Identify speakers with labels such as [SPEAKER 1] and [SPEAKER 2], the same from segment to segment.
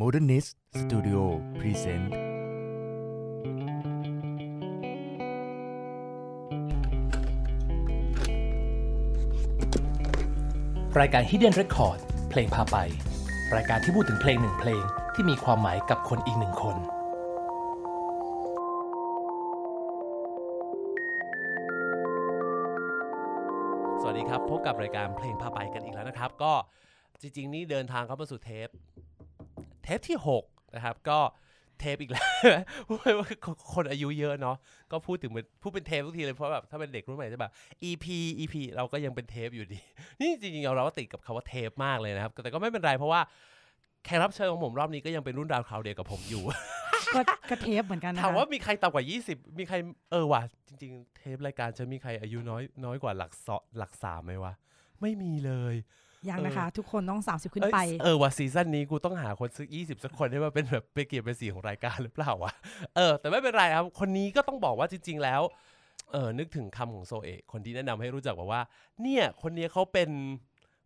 [SPEAKER 1] Modernist Studio Present
[SPEAKER 2] รายการ Hidden Record เพลงพาไป รายการที่พูดถึงเพลงหนึ่งเพลงที่มีความหมายกับคนอีกหนึ่งคน
[SPEAKER 3] สวัสดีครับ พบกับรายการเพลงพาไปกันอีกแล้วนะครับ ก็จริง ๆ นี่เดินทางเข้ามาสู่เทป เทปที่ 6 นะครับ ก็เทปอีกแล้วพูดไปว่าคนอายุเยอะเนาะก็พูดถึงเป็นพูดเป็นเทปทุกทีเลยเพราะแบบถ้าเป็นเด็กรุ่นใหม่จะแบบ EP EP เราก็ยังเป็นเทปอยู่ดี นี่จริงๆเราก็ติดกับคาว่าเทปมากเลยนะครับ แต่ก็ไม่เป็นไรเพราะว่าแขกรับเชิญของผมรอบนี้ก็ยังเป็นรุ่นราวคราวเดียวกับผมอยู่
[SPEAKER 4] ก็ก็เทปเหมือนกันนะคะ
[SPEAKER 3] ถามว่ามีใครต่ำกว่า 20 มีใครเออว่ะจริง ๆ เทปรายการจะมีใครอายุน้อยน้อยกว่าหลักสอหลักสามไหมวะไม่มีเลย
[SPEAKER 4] ยังนะคะ ทุกคนต้อง 30 ขึ้น
[SPEAKER 3] เอ้ย
[SPEAKER 4] ไป
[SPEAKER 3] เออว่ะซีซั่นนี้กูต้องหาคนสักยี่สิบสักคนให้มาเป็นแบบเป็นเกียรติเป็นสีของรายการหรือเปล่าวะเออ แต่ไม่เป็นไรครับ คนนี้ก็ต้องบอกว่าจริง ๆ แล้วเออนึกถึงคำของโซเอะคนที่แนะนำให้รู้จักบอกว่า เนี่ย คนนี้เขาเป็น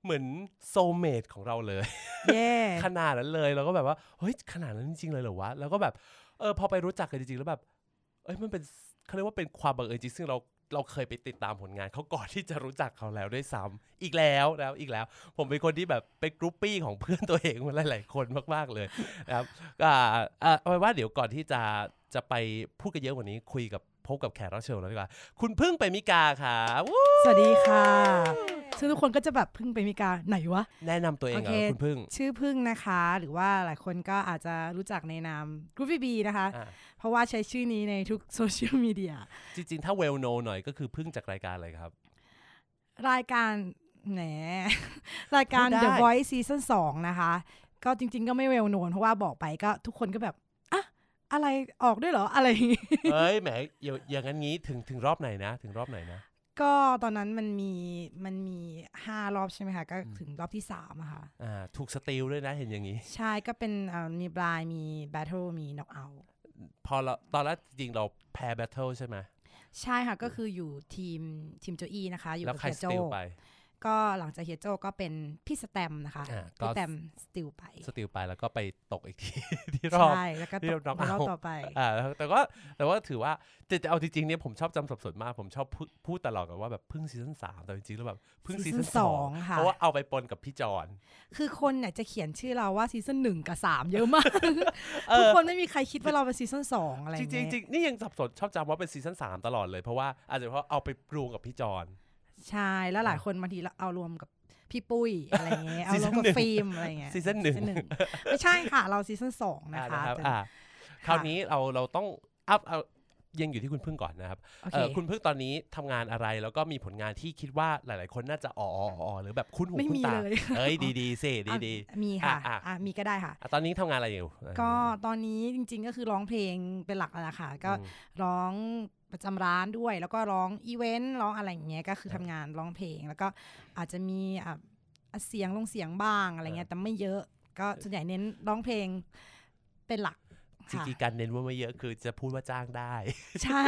[SPEAKER 3] เหมือนโซเมดของเราเลย
[SPEAKER 4] เย่
[SPEAKER 3] ขนาดนั้นเลยเราก็แบบว่าเฮ้ยขนาดนั้นจริงๆเลยเหรอวะแล้วก็แบบเออพอไปรู้จักกันจริงๆแล้วแบบ เอ้ยมันเป็นเขาเรียกว่าเป็นความบังเอิญจริงซึ่งเรา เราเคยไปติดตามผลงานเขาก่อนที่จะรู้จักเขาแล้วด้วยซ้ำอีกแล้วแล้วอีกแล้ว ผมเป็นคนที่แบบเป็นกรุ๊ปปี้ของเพื่อนตัวเองมาหลายๆคนมากๆเลยนะครับก็อะเอาไว้ว่าเดี๋ยวก่อนที่จะจะไปพูดกันเยอะกว่านี้คุยกับพบกับแขกรับเชิญแล้วดีกว่า คุณพึ่งไปมิกาค่ะวู้
[SPEAKER 4] สวัสดีค่ะ ซึ่งทุกคนก็จะแบบพึ่งไปมีกาไหนวะ
[SPEAKER 3] แนะนำตัวเองเหร
[SPEAKER 4] โอ
[SPEAKER 3] อ
[SPEAKER 4] เค
[SPEAKER 3] คุณพึ่ง
[SPEAKER 4] ชื่อพึ่งนะคะ หรือว่าหลายคนก็อาจจะรู้จักในนามก o ูฟี่บีนะคะ
[SPEAKER 3] อะ
[SPEAKER 4] เพราะว่าใช้ชื่อนี้ในทุกโซเชียลมีเดีย
[SPEAKER 3] จริง ๆ ถ้าเวลโนหน่อยก็คือพึ่งจากรายการอะไรครับ
[SPEAKER 4] รายการแหนรายการ
[SPEAKER 3] พูดได้
[SPEAKER 4] The Voice Season 2 นะคะ ก็จริง ๆ ก็ไม่เวลโนนเพราะว่าบอกไปก็ทุกคนก็แบบอะอะไรออกด้วยเหรออะไรอย่างงี้
[SPEAKER 3] เอ้ยแหมอย่าอย่างนั้นงี้ถึงถึงรอบไหนนะ ถึงรอบไหนนะ
[SPEAKER 4] ก็ตอนนั้นมันมีมันมีห้ารอบใช่ไหมคะ ก็ถึงรอบที่สามอะค่ะ
[SPEAKER 3] อ่าถูก steal ด้วยนะเห็นอย่างนี้
[SPEAKER 4] ใช่ก็เป็นอ่ามี blind มี battle มีน็อกเอา
[SPEAKER 3] พอเราตอนแรกจริงๆเราแพ้ battle ใช่ไหม
[SPEAKER 4] ใช่ค่ะ ก็คืออยู่ทีมทีมโจอี้นะคะ อยู่
[SPEAKER 3] แล้ว
[SPEAKER 4] กับ
[SPEAKER 3] ใคร
[SPEAKER 4] เฮียโจ
[SPEAKER 3] steal ไป
[SPEAKER 4] ก็หลังจากเฮียโจก็เป็นพี่แสตมป์นะคะ
[SPEAKER 3] อ่าก็
[SPEAKER 4] พี่สตมป์ steal ไป
[SPEAKER 3] steal ไปแล้วก็ไปตกอีกทีที่รอบ
[SPEAKER 4] ใช่แล้วก็
[SPEAKER 3] ที่
[SPEAKER 4] ต
[SPEAKER 3] เรา
[SPEAKER 4] ก
[SPEAKER 3] knock
[SPEAKER 4] รอบ
[SPEAKER 3] out
[SPEAKER 4] ต่อไป
[SPEAKER 3] อ่าแต่ว่าแต่ว่าถือว่าแต่แต่เอาจริงๆเนี่ยผมชอบจำสับสนมาก ผมชอบพูดพูดตลอดกันว่าแบบพึ่งซีซั่นสามแต่จริงๆแล้วแบบเพึ่งซีซั่น
[SPEAKER 4] Season
[SPEAKER 3] สอง
[SPEAKER 4] สองค่ะ
[SPEAKER 3] เพราะว่าเอาไปปนกับพี่จอน
[SPEAKER 4] คือคนเนี่ยจะเขียนชื่อเราว่าซีซั่นหนึ่งกับสามเยอะมาก
[SPEAKER 3] เอ
[SPEAKER 4] ทุก
[SPEAKER 3] อ
[SPEAKER 4] คนไม่มีใครคิดว่าเราเป็นซีซั่นสองอะไรอ
[SPEAKER 3] จ
[SPEAKER 4] ย่าง
[SPEAKER 3] ริง
[SPEAKER 4] เงี้ย
[SPEAKER 3] ๆจริงๆนี่ยังสับสนชอบจำว่าเป็นซีซั่นสามตลอดเลยเพราะว่าอาจจะเพราะเอาไปรวมกับพี่จอน
[SPEAKER 4] ใช่แล้วหลายคนบางทีเราเอารวมกับพี่ปุ้ยอะไรอย่างเงี้ยเอารวม
[SPEAKER 3] Season
[SPEAKER 4] กับ
[SPEAKER 3] หนึ่ง
[SPEAKER 4] ฟิล์มอะไรอย่างเงี้ย
[SPEAKER 3] ซีซั่นหนึ่ง
[SPEAKER 4] ซีซั่นไม่ใช่ค่ะ เราซีซั่นสองนะ
[SPEAKER 3] อ่า
[SPEAKER 4] คะ
[SPEAKER 3] นะครับ
[SPEAKER 4] แต่
[SPEAKER 3] อ่าคราวนี้เราเราต้องอัพเอายังอยู่ที่คุณพึ่งก่อนนะครับ
[SPEAKER 4] โอ
[SPEAKER 3] เอ
[SPEAKER 4] เค
[SPEAKER 3] อคุณพึ่งตอนนี้ทำงานอะไรแล้วก็มีผลงานที่คิดว่าหลาย ๆ คนน่าจะอ๋ออ๋ออ๋อหรือแบบคุ้นหู
[SPEAKER 4] ไม่
[SPEAKER 3] คุ้น
[SPEAKER 4] มี
[SPEAKER 3] ตา
[SPEAKER 4] เลย
[SPEAKER 3] เอ้ยดีดีๆสิดี
[SPEAKER 4] อะ
[SPEAKER 3] ดี
[SPEAKER 4] มีค่ะ
[SPEAKER 3] อะอะ
[SPEAKER 4] อะมีก็ได้ค่ะ
[SPEAKER 3] อะตอนนี้ทำงานอะไรอยู่
[SPEAKER 4] ก็ตอนนี้จริง ๆ ก็คือร้องเพลงเป็นหลักแล้วนะคะก็
[SPEAKER 3] อืม
[SPEAKER 4] ร้อง ประจำร้านด้วย แล้วก็ร้องอีเวนต์ร้องอะไรอย่างเงี้ยก็คือทำงานร้องเพลง แล้วก็อาจจะมีอะเสียงลงเสียงบ้างอะไรเงี้ยแต่ไม่เยอะก็ส่วนใหญ่เน้นร้องเพลงเป็นหลัก
[SPEAKER 3] จริงๆการเน้นว่าไม่เยอะคือจะพูดว่าจ้างได้
[SPEAKER 4] ใช่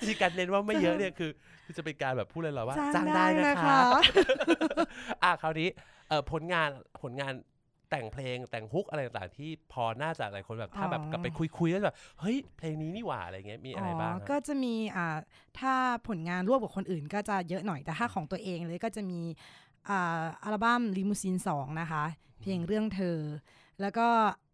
[SPEAKER 3] จริงๆการเน้นว่าไม่เยอะเนี่ยคือคือจะเป็นการแบบพูดเลยเหรอว่า จ้างได้นะคะอะคราวนี้เออผลงานผลงาน แต่งเพลงแต่งฮุกอะไรต่างๆที่พอน่าจะหลายคนแบบถ้าแบบ
[SPEAKER 4] อ๋อ
[SPEAKER 3] กลับไปคุยๆแล้วแบบเฮ้ยเพลงนี้นี่หว่าอะไรเงี้ยมีอะไรบ้าง
[SPEAKER 4] อ๋อ
[SPEAKER 3] ฮะ
[SPEAKER 4] ก็จะมีอ่าถ้าผลงานร่วมกับคนอื่นก็จะเยอะหน่อยแต่ถ้าของตัวเองเลยก็จะมีอ่าอัลบั้มลิมูซีนสองนะคะ เพลงเรื่องเธอ แล้วก็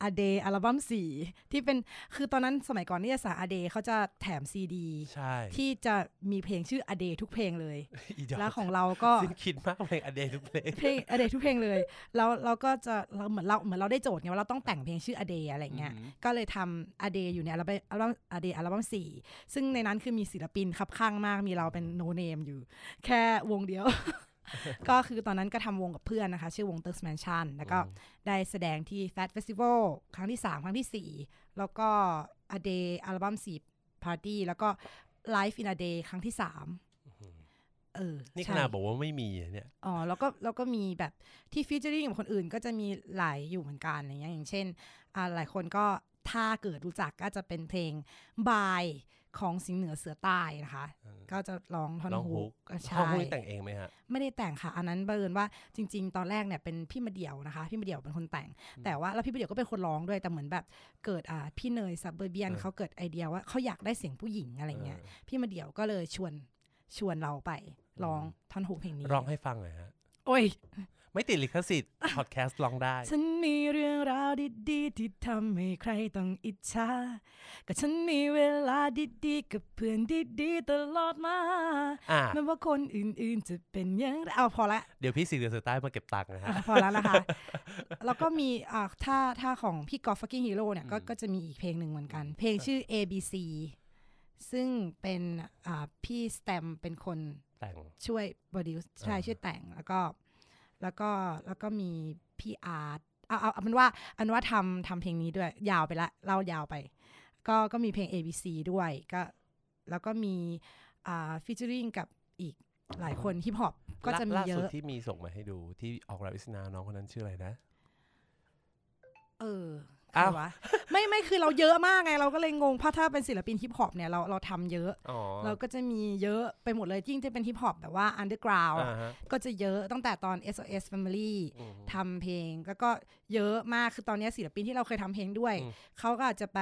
[SPEAKER 4] อเดอัลบั้มสี่ที่เป็นคือตอนนั้นสมัยก่อนนิยสารอเดเขาจะแถมซีดี
[SPEAKER 3] ใช่
[SPEAKER 4] ที่จะมีเพลงชื่ออเดทุกเพลงเลย
[SPEAKER 3] อีดอก
[SPEAKER 4] แล้วของเราก็
[SPEAKER 3] ซึ่งคิดมากเพลงอเดทุกเพลง
[SPEAKER 4] เพลงอเดทุกเพลงเลยแล้วเราก็จะเราเหมือนเราเหมือนเราได้โจทย์ไงว่าเราต้องแต่งเพลงชื่ออเดอะไรเงี้ย
[SPEAKER 3] อืม
[SPEAKER 4] ก็เลยทำอเดอยู่ในอัลบั้มอัลบั้มอเดอัลบั้มสี่ซึ่งในนั้นคือมีศิลปินคับข้างมากมีเราเป็นโนเนมอยู่ แค่วงเดียว ก็คือตอนนั้นก็ทำวงกับเพื่อนนะคะ ชื่อวง t h i r s Mansion แล้วก็ได้แสดงที่ Fat Festival ครั้งที่ 3 ครั้งที่ 4 แล้วก็ A Day อัลบั้ม4 Party แล้วก็ Life in a Day ครั้งที่ 3เออ
[SPEAKER 3] นี่ข
[SPEAKER 4] ใช่
[SPEAKER 3] นาดบอกว่าไม่มีอะเนี่ย
[SPEAKER 4] อ๋อ แล้วก็แล้วก็มีแบบที่ฟีเจอริ่งกับคนอื่นก็จะมีหลายอยู่เหมือนกันอย่างเงี้ยอย่างเช่นอ่าหลายคนก็ถ้าเกิดรู้จักก็จะเป็นเพลงบาย ของสิงห์เหนือเสือใต้นะคะ
[SPEAKER 3] อืม
[SPEAKER 4] ก็จะร้องท่อน
[SPEAKER 3] ร้อง
[SPEAKER 4] ฮุ
[SPEAKER 3] ฮุ
[SPEAKER 4] ก
[SPEAKER 3] ก
[SPEAKER 4] ก็
[SPEAKER 3] ห้อ
[SPEAKER 4] ใช่
[SPEAKER 3] งฮุกนี่แต่งเองไหมฮะ
[SPEAKER 4] ไม่ได้แต่งค่ะ อันนั้นบังเอิญว่าจริง ๆ ตอนแรกเนี่ยเป็นพี่มาเดี่ยวนะคะ พี่มาเดี่ยวเป็นคนแต่ง แต่ว่าแล้วพี่มาเดี่ยวก็เป็นคนร้องด้วยแต่เหมือนแบบเกิดอ่าพี่เนยซับเบอร์เบียน
[SPEAKER 3] เออ
[SPEAKER 4] เขาเกิดไอเดียว่าเขาอยากได้เสียงผู้หญิงอะไรเงี้ยพี่มาเดี่ยวก็เลยชวนชวนเราไปร้องท่อนฮุกเพลงนี้
[SPEAKER 3] ร้องให้ฟังหน่อยฮะ
[SPEAKER 4] โอ้ย
[SPEAKER 3] ไม่ติดลิขสิทธิ์พอดแคสต์ร้องได้
[SPEAKER 4] ฉันมีเรื่องราวดีๆ ที่ทำให้ใครต้องอิจฉาก็ฉันมีเวลาดีๆ กับเพื่อนดีๆ ตลอดมา
[SPEAKER 3] อ่า
[SPEAKER 4] ไม่ว่าคนอื่นๆ จะเป็นอยังไงเอาพอละ
[SPEAKER 3] เดี๋ยวพี่สิงห์เหนือเสือใต้มาเก็บตังค์นะฮะ
[SPEAKER 4] อะพอแล้วนะคะ แล้วก็มีอ่าถ้าถ้าของพี่กอล์ฟ Fucking Hero เนี่ยก็
[SPEAKER 3] อืม
[SPEAKER 4] ก็จะมีอีกเพลงหนึ่งเหมือนกัน เพลงชื่อ ABC ซึ่งเป็นอ่าพี่แสตมป์เป็นคน
[SPEAKER 3] แต่ง
[SPEAKER 4] ช่วย produce ใช่
[SPEAKER 3] อ่า
[SPEAKER 4] ช่วยแต่งแล้วก็ แล้วก็แล้วก็มีพี่อาร์ตเอาเอาเอาเป็นว่าอันว่าทำทำเพลงนี้ด้วย ยาวไปละเล่ายาวไป ก็ก็มีเพลง ABC ด้วยก็แล้วก็มีอ่า featuring กับอีกหลายคนฮิปฮอปก็จะมี
[SPEAKER 3] ล่าสุดเลย
[SPEAKER 4] อะ
[SPEAKER 3] ที่มีส่งมาให้ดูที่ออกรับวิสนาน้องคนนั้นชื่ออะไรนะ
[SPEAKER 4] เออใค
[SPEAKER 3] อ้ารว
[SPEAKER 4] วะไม่ไม่คือเราเยอะมากไง เราก็เลยงงเพราะถ้าเป็นศิลปินฮิปฮอปเนี่ยเราเราทำเยอะ
[SPEAKER 3] อ๋อ
[SPEAKER 4] เราก็จะมีเยอะไปหมดเลยยิ่งจะเป็นฮิปฮอปแบบว่า underground อ่า
[SPEAKER 3] ฮะ
[SPEAKER 4] ก็จะเยอะตั้งแต่ตอน SOS Family
[SPEAKER 3] อืม
[SPEAKER 4] ทำเพลงแล้วก็เยอะมากคือตอนนี้ศิลปินที่เราเคยทำเพลงด้วย
[SPEAKER 3] อืม
[SPEAKER 4] เขาก็อาจจะไป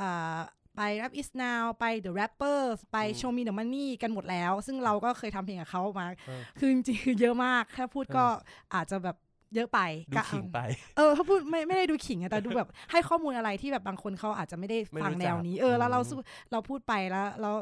[SPEAKER 4] อ่าไป Rap Is Now ไป The Rappers ไป
[SPEAKER 3] อืม
[SPEAKER 4] Show Me The Money กันหมดแล้ว ซึ่งเราก็เคยทำเพลงกับเขามา
[SPEAKER 3] เออ
[SPEAKER 4] คือจริงๆคือเยอะมากแค่พูดก็อาจจะแบบ เยอะไป
[SPEAKER 3] ดู
[SPEAKER 4] ก็
[SPEAKER 3] ขิงไป
[SPEAKER 4] เออเขาพูดไม่ไม่ได้ดูขิงอะแต่ดูแบบ ให้ข้อมูลอะไรที่แบบบางคนเขาอาจจะไม่ได้
[SPEAKER 3] ไม่
[SPEAKER 4] ฟัง
[SPEAKER 3] รู้
[SPEAKER 4] แน
[SPEAKER 3] จั
[SPEAKER 4] ว
[SPEAKER 3] ก
[SPEAKER 4] นี้ เออแล้วเรา
[SPEAKER 3] อืม
[SPEAKER 4] สู้เราพูดไปแล้วแล้ว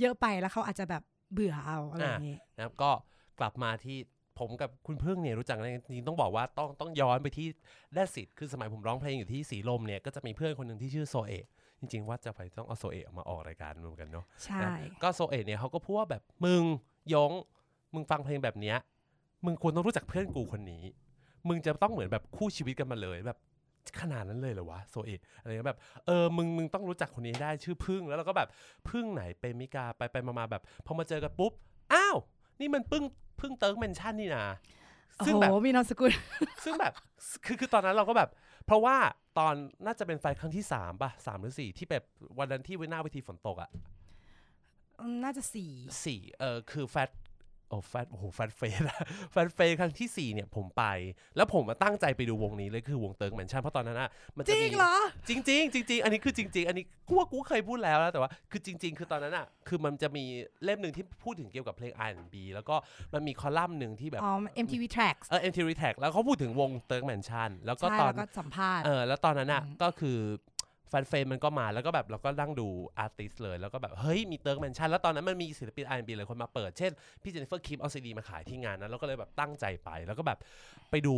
[SPEAKER 4] เยอะไปแล้วเขาอาจจะแบบเบื่อเอาอะไรอย่างงี้
[SPEAKER 3] นะครับก็กลับมาที่ผมกับคุณพึ่งเนี่ยรู้จักกันจริงๆต้องบอกว่าต้องต้องย้อนไปที่แดดสิทธิ์คือสมัยผมร้องเพลงอยู่ที่สีลมเนี่ยก็จะมีเพื่อนคนหนึ่งที่ชื่อโซเอะจริงๆว่าจะไปต้องเอาโซเอะมาออกรายการรวมกันเนาะ
[SPEAKER 4] ใช่
[SPEAKER 3] นะก็โซเอะเนี่ยเขาก็พูดว่าแบบมึงยงมึงฟังเพลงแบบเนี้ย มึงควรต้องรู้จักเพื่อนกูคนนี้ มึงจะต้องเหมือนแบบคู่ชีวิตกันมาเลยแบบขนาดนั้นเลยเหรอวะโซเอะอะไรเงี้ยแบบ เออมึงมึงต้องรู้จักคนนี้ให้ได้ชื่อพึ่งแล้วเราก็แบบพึ่งไหนเป็นมิกาไปไปมาๆแบบพอมาเจอกันปุ๊บอ้าว นี่มันพึ่งพึ่งเติร์กแมนชั่นนี่นะ
[SPEAKER 4] โอ้
[SPEAKER 3] ซึ่ง
[SPEAKER 4] โห
[SPEAKER 3] แบบ
[SPEAKER 4] มีนามสกุล
[SPEAKER 3] ซึ่งแบบคือคือตอนนั้นเราก็แบบ เพราะว่าตอนน่าจะเป็นแฟตครั้งที่สามป่ะสามหรือสี่ที่แบบวันนั้นที่หน้าเวทีฝนตกอะ
[SPEAKER 4] น่าจะสี่
[SPEAKER 3] สี่เออคือแฟต โอ้แฟตโอ้โหแฟตเฟสอะแฟตเฟสครั้งที่สี่เนี่ยผมไป แล้วผมมาตั้งใจไปดูวงนี้เลยคือวงเติร์กแมนชั่นเพราะตอนนั้นอะมัน
[SPEAKER 4] จ
[SPEAKER 3] จะ
[SPEAKER 4] ริ
[SPEAKER 3] มี
[SPEAKER 4] งเหรอ
[SPEAKER 3] จริงจริงๆจริงๆอันนี้คือจริง ๆ อันนี้กูว่ากูเคยพูดแล้วนะแต่ว่าคือจริง ๆ คือตอนนั้นอะคือมันจะมีเล่มหนึ่งที่พูดถึงเกี่ยวกับเพลง R&B แล้วก็มันมีคอลัมน์หนึ่งที่แบบ
[SPEAKER 4] อ๋อ MTV Trax
[SPEAKER 3] เออ MTV Trax แล้วเขาพูดถึงวงเติร์กแมนชั่นแล้วก็
[SPEAKER 4] ใช่
[SPEAKER 3] ตอน
[SPEAKER 4] แล้วก็สัมภาษณ์
[SPEAKER 3] เออแล้วตอนนั้นอะ
[SPEAKER 4] อืม
[SPEAKER 3] ก็คือ แฟนเฟรมมันก็มาแล้วก็แบบเราก็นั่งดู artist เลย แล้วก็แบบ เฮ้ย มีเติร์กแมนชั่นแล้วตอนนั้นมันมีศิลปิน R&B หลายคนมาเปิด เช่น พี่เจนนิเฟอร์คิมเอาซีดีมาขายที่งานนั้นแล้วก็เลยแบบตั้งใจไป แล้วก็แบบไปดู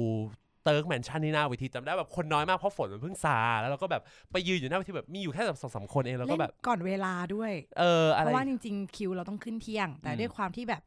[SPEAKER 3] เติร์กแมนชั่นที่หน้าเวทีจำได้แบบคนน้อยมากเพราะฝนมันเพิ่งซาแล้วเราก็แบบไปยืนอยู่หน้าเวทีแบบมีอยู่แค่แบบสองสามคนเองแล้วก็
[SPEAKER 4] เล่น
[SPEAKER 3] แบบ
[SPEAKER 4] ก่อนเวลาด้วย
[SPEAKER 3] เออ เพราะ
[SPEAKER 4] อะ
[SPEAKER 3] ไร เพ
[SPEAKER 4] ราะว่าจริงๆคิวเราต้องขึ้นเที่ยง แต่
[SPEAKER 3] อืม
[SPEAKER 4] ด้วยความที่แบบ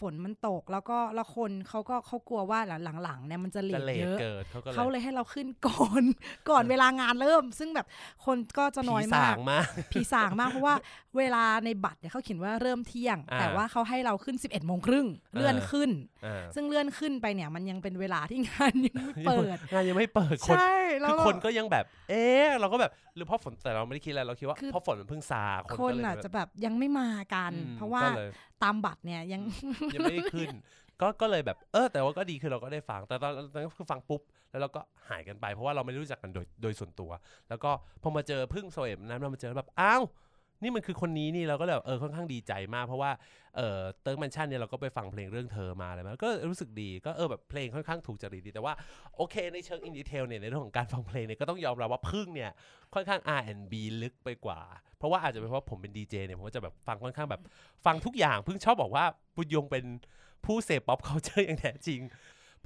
[SPEAKER 4] ฝนมันตกแล้วก็แล้วคนเขาก็เขากลัวว่าหลังๆเนี่ยมันจะ late
[SPEAKER 3] จะ
[SPEAKER 4] late
[SPEAKER 3] เย
[SPEAKER 4] อะ
[SPEAKER 3] เกินเขาก็เลย
[SPEAKER 4] เขาเลยให้เราขึ้นก่อนก่อนเวลางานเริ่ม ซึ่งแบบคนก็จะน้อย
[SPEAKER 3] ผี
[SPEAKER 4] มา
[SPEAKER 3] สากงมาก
[SPEAKER 4] ผีสางมากเพราะว่าเวลาในบัตรเนี่ยเขาเขียนว่าเริ่มเที่ยง
[SPEAKER 3] อ่า
[SPEAKER 4] แต่ว่าเขาให้เราขึ้น 11โมงครึ่งเลื่อน
[SPEAKER 3] เออ
[SPEAKER 4] ขึ้น
[SPEAKER 3] อ่า
[SPEAKER 4] ซึ่งเลื่อนขึ้นไปเนี่ยมันยังเป็นเวลาที่งานยังไม่เปิด
[SPEAKER 3] งานยังไม่เปิดคน
[SPEAKER 4] ใช่แล้ว
[SPEAKER 3] คือ
[SPEAKER 4] เรา
[SPEAKER 3] คนก็ยังแบบ เอ๊ะเราก็แบบหรือเพราะฝนแต่เราไม่ได้คิดอะไรเราคิดว่า
[SPEAKER 4] คือ
[SPEAKER 3] เพราะฝนมันเพิ่งซาคน
[SPEAKER 4] ค
[SPEAKER 3] ก็
[SPEAKER 4] น
[SPEAKER 3] เลย
[SPEAKER 4] อาจ
[SPEAKER 3] แบบ
[SPEAKER 4] จะแบบยังไม่มากัน
[SPEAKER 3] อืม
[SPEAKER 4] เพราะว่า
[SPEAKER 3] ก็เลย
[SPEAKER 4] ตามบัตรเนี่ยยัง
[SPEAKER 3] ยังไม่ได้ขึ้น ก็ก็เลยแบบเออ แต่ว่าก็ดีคือเราก็ได้ฟัง แต่ตอนตอนนั้นก็คือฟังปุ๊บ แล้วเราก็หายกันไป เพราะว่าเราไม่ได้รู้จักกันโดยโดยส่วนตัว แล้วก็พอมาเจอพึ่งโซเอมนั้นเรามาเจอแบบอ้าว นี่มันคือคนนี้นี่เราก็แบบเออค่อนข้างดีใจมากเพราะว่าเออเติร์กแมนชั่นเนี่ยเราก็ไปฟังเพลงเรื่องเธอมาอะไรมาก็รู้สึกดีก็เออแบบเพลงค่อนข้างถูกจริตดีแต่ว่าโอเคในเชิง in detail เนี่ยในเรื่องของการฟังเพลงเนี่ยก็ต้องยอมรับว่าพึ่งเนี่ยค่อนข้าง R&B ลึกไปกว่า เพราะว่าอาจจะเป็นเพราะผมเป็นดีเจเนี่ยผมก็จะแบบฟังค่อนข้างแบบฟังทุกอย่างพึ่งชอบบอกว่าบุญยงเป็นผู้เสพ pop culture อย่างแท้จริง